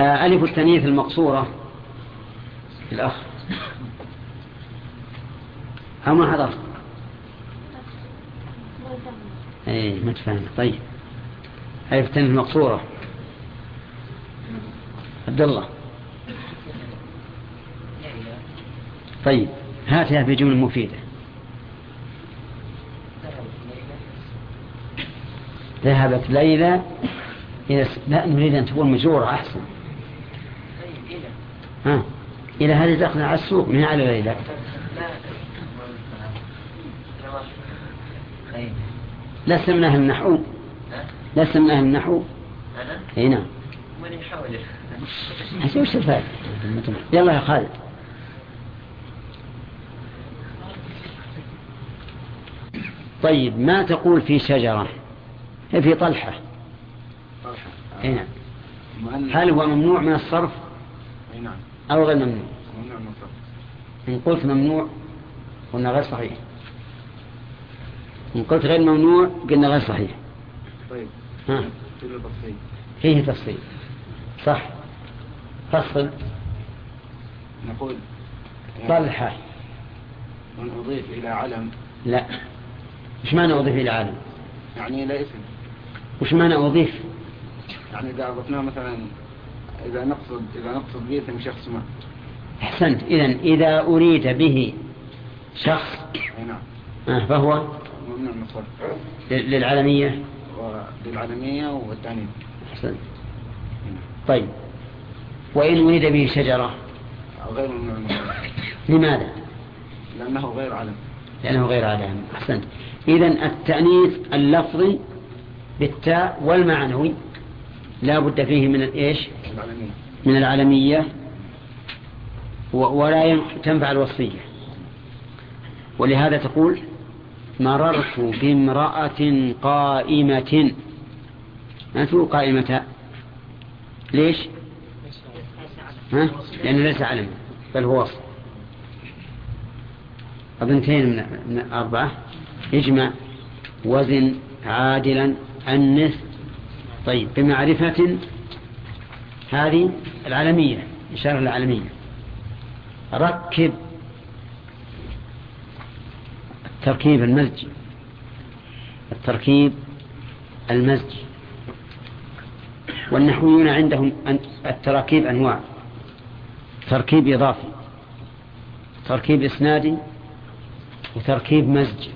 Speaker 2: ألف التنيث المقصورة. الأخ. أو ما حضر؟ أي ما تفهم. طيب. ألف التنيث المقصورة. عبد الله. طيب. هاتها بجمل مفيدة. ذهبت ليلى إلى. لا نريد أن تكون مجرورة أحسن. ها. إلى هذه دخلنا على السوق من على ليلى من أهل النحو. من أهل النحو. إي نعم. حسي وش الفائدة؟ يلا يا خالد. طيب ما تقول في شجرة؟ هي في طلحة. إي نعم. هل هو ممنوع من الصرف؟
Speaker 9: نعم.
Speaker 2: أو غير ممنوع. إن قلت ممنوع قلنا غير صحيح. إن قلت غير ممنوع قلنا غير صحيح.
Speaker 9: طيب.
Speaker 2: ها؟ فيه تفصيل صح. فصل.
Speaker 9: نقول.
Speaker 2: طلحة
Speaker 9: من أضيف إلى علم.
Speaker 2: لا. وش معنى أضيف إلى عالم
Speaker 9: يعني إلى اسم.
Speaker 2: وش معنى أضيف؟
Speaker 9: يعني إذا أضفناه مثلا إذا نقصد إذا نقصد به شخص ما.
Speaker 2: أحسنت. إذا إذا أريد به شخص
Speaker 9: نعم.
Speaker 2: آه، فهو
Speaker 9: ممنوع من الصرف
Speaker 2: للعالمية؟
Speaker 9: وللعالمية والتعنيف
Speaker 2: أحسنت. طيب. وإن أريد به شجرة؟
Speaker 9: غير ممنوع من
Speaker 2: لماذا؟
Speaker 9: لأنه غير علم
Speaker 2: لأنه غير علام أحسنت. إذا التأنيث اللفظي بالتاء والمعنوي لا بد فيه من الإيش من العالمية. ولا تنفع الوصية. ولهذا تقول مررت بامرأة قائمة. ما تقول قائمة. ليش؟ ها؟ لأنه ليس علم بل هو وصف. أبنتين من, أربعة. يجمع وزن عادلا أنث طيب بمعرفة هذه العالمية إشارة العالمية. ركب التركيب المزجي. التركيب المزجي. والنحويون عندهم التراكيب أنواع. تركيب إضافي. تركيب إسنادي. وتركيب مزج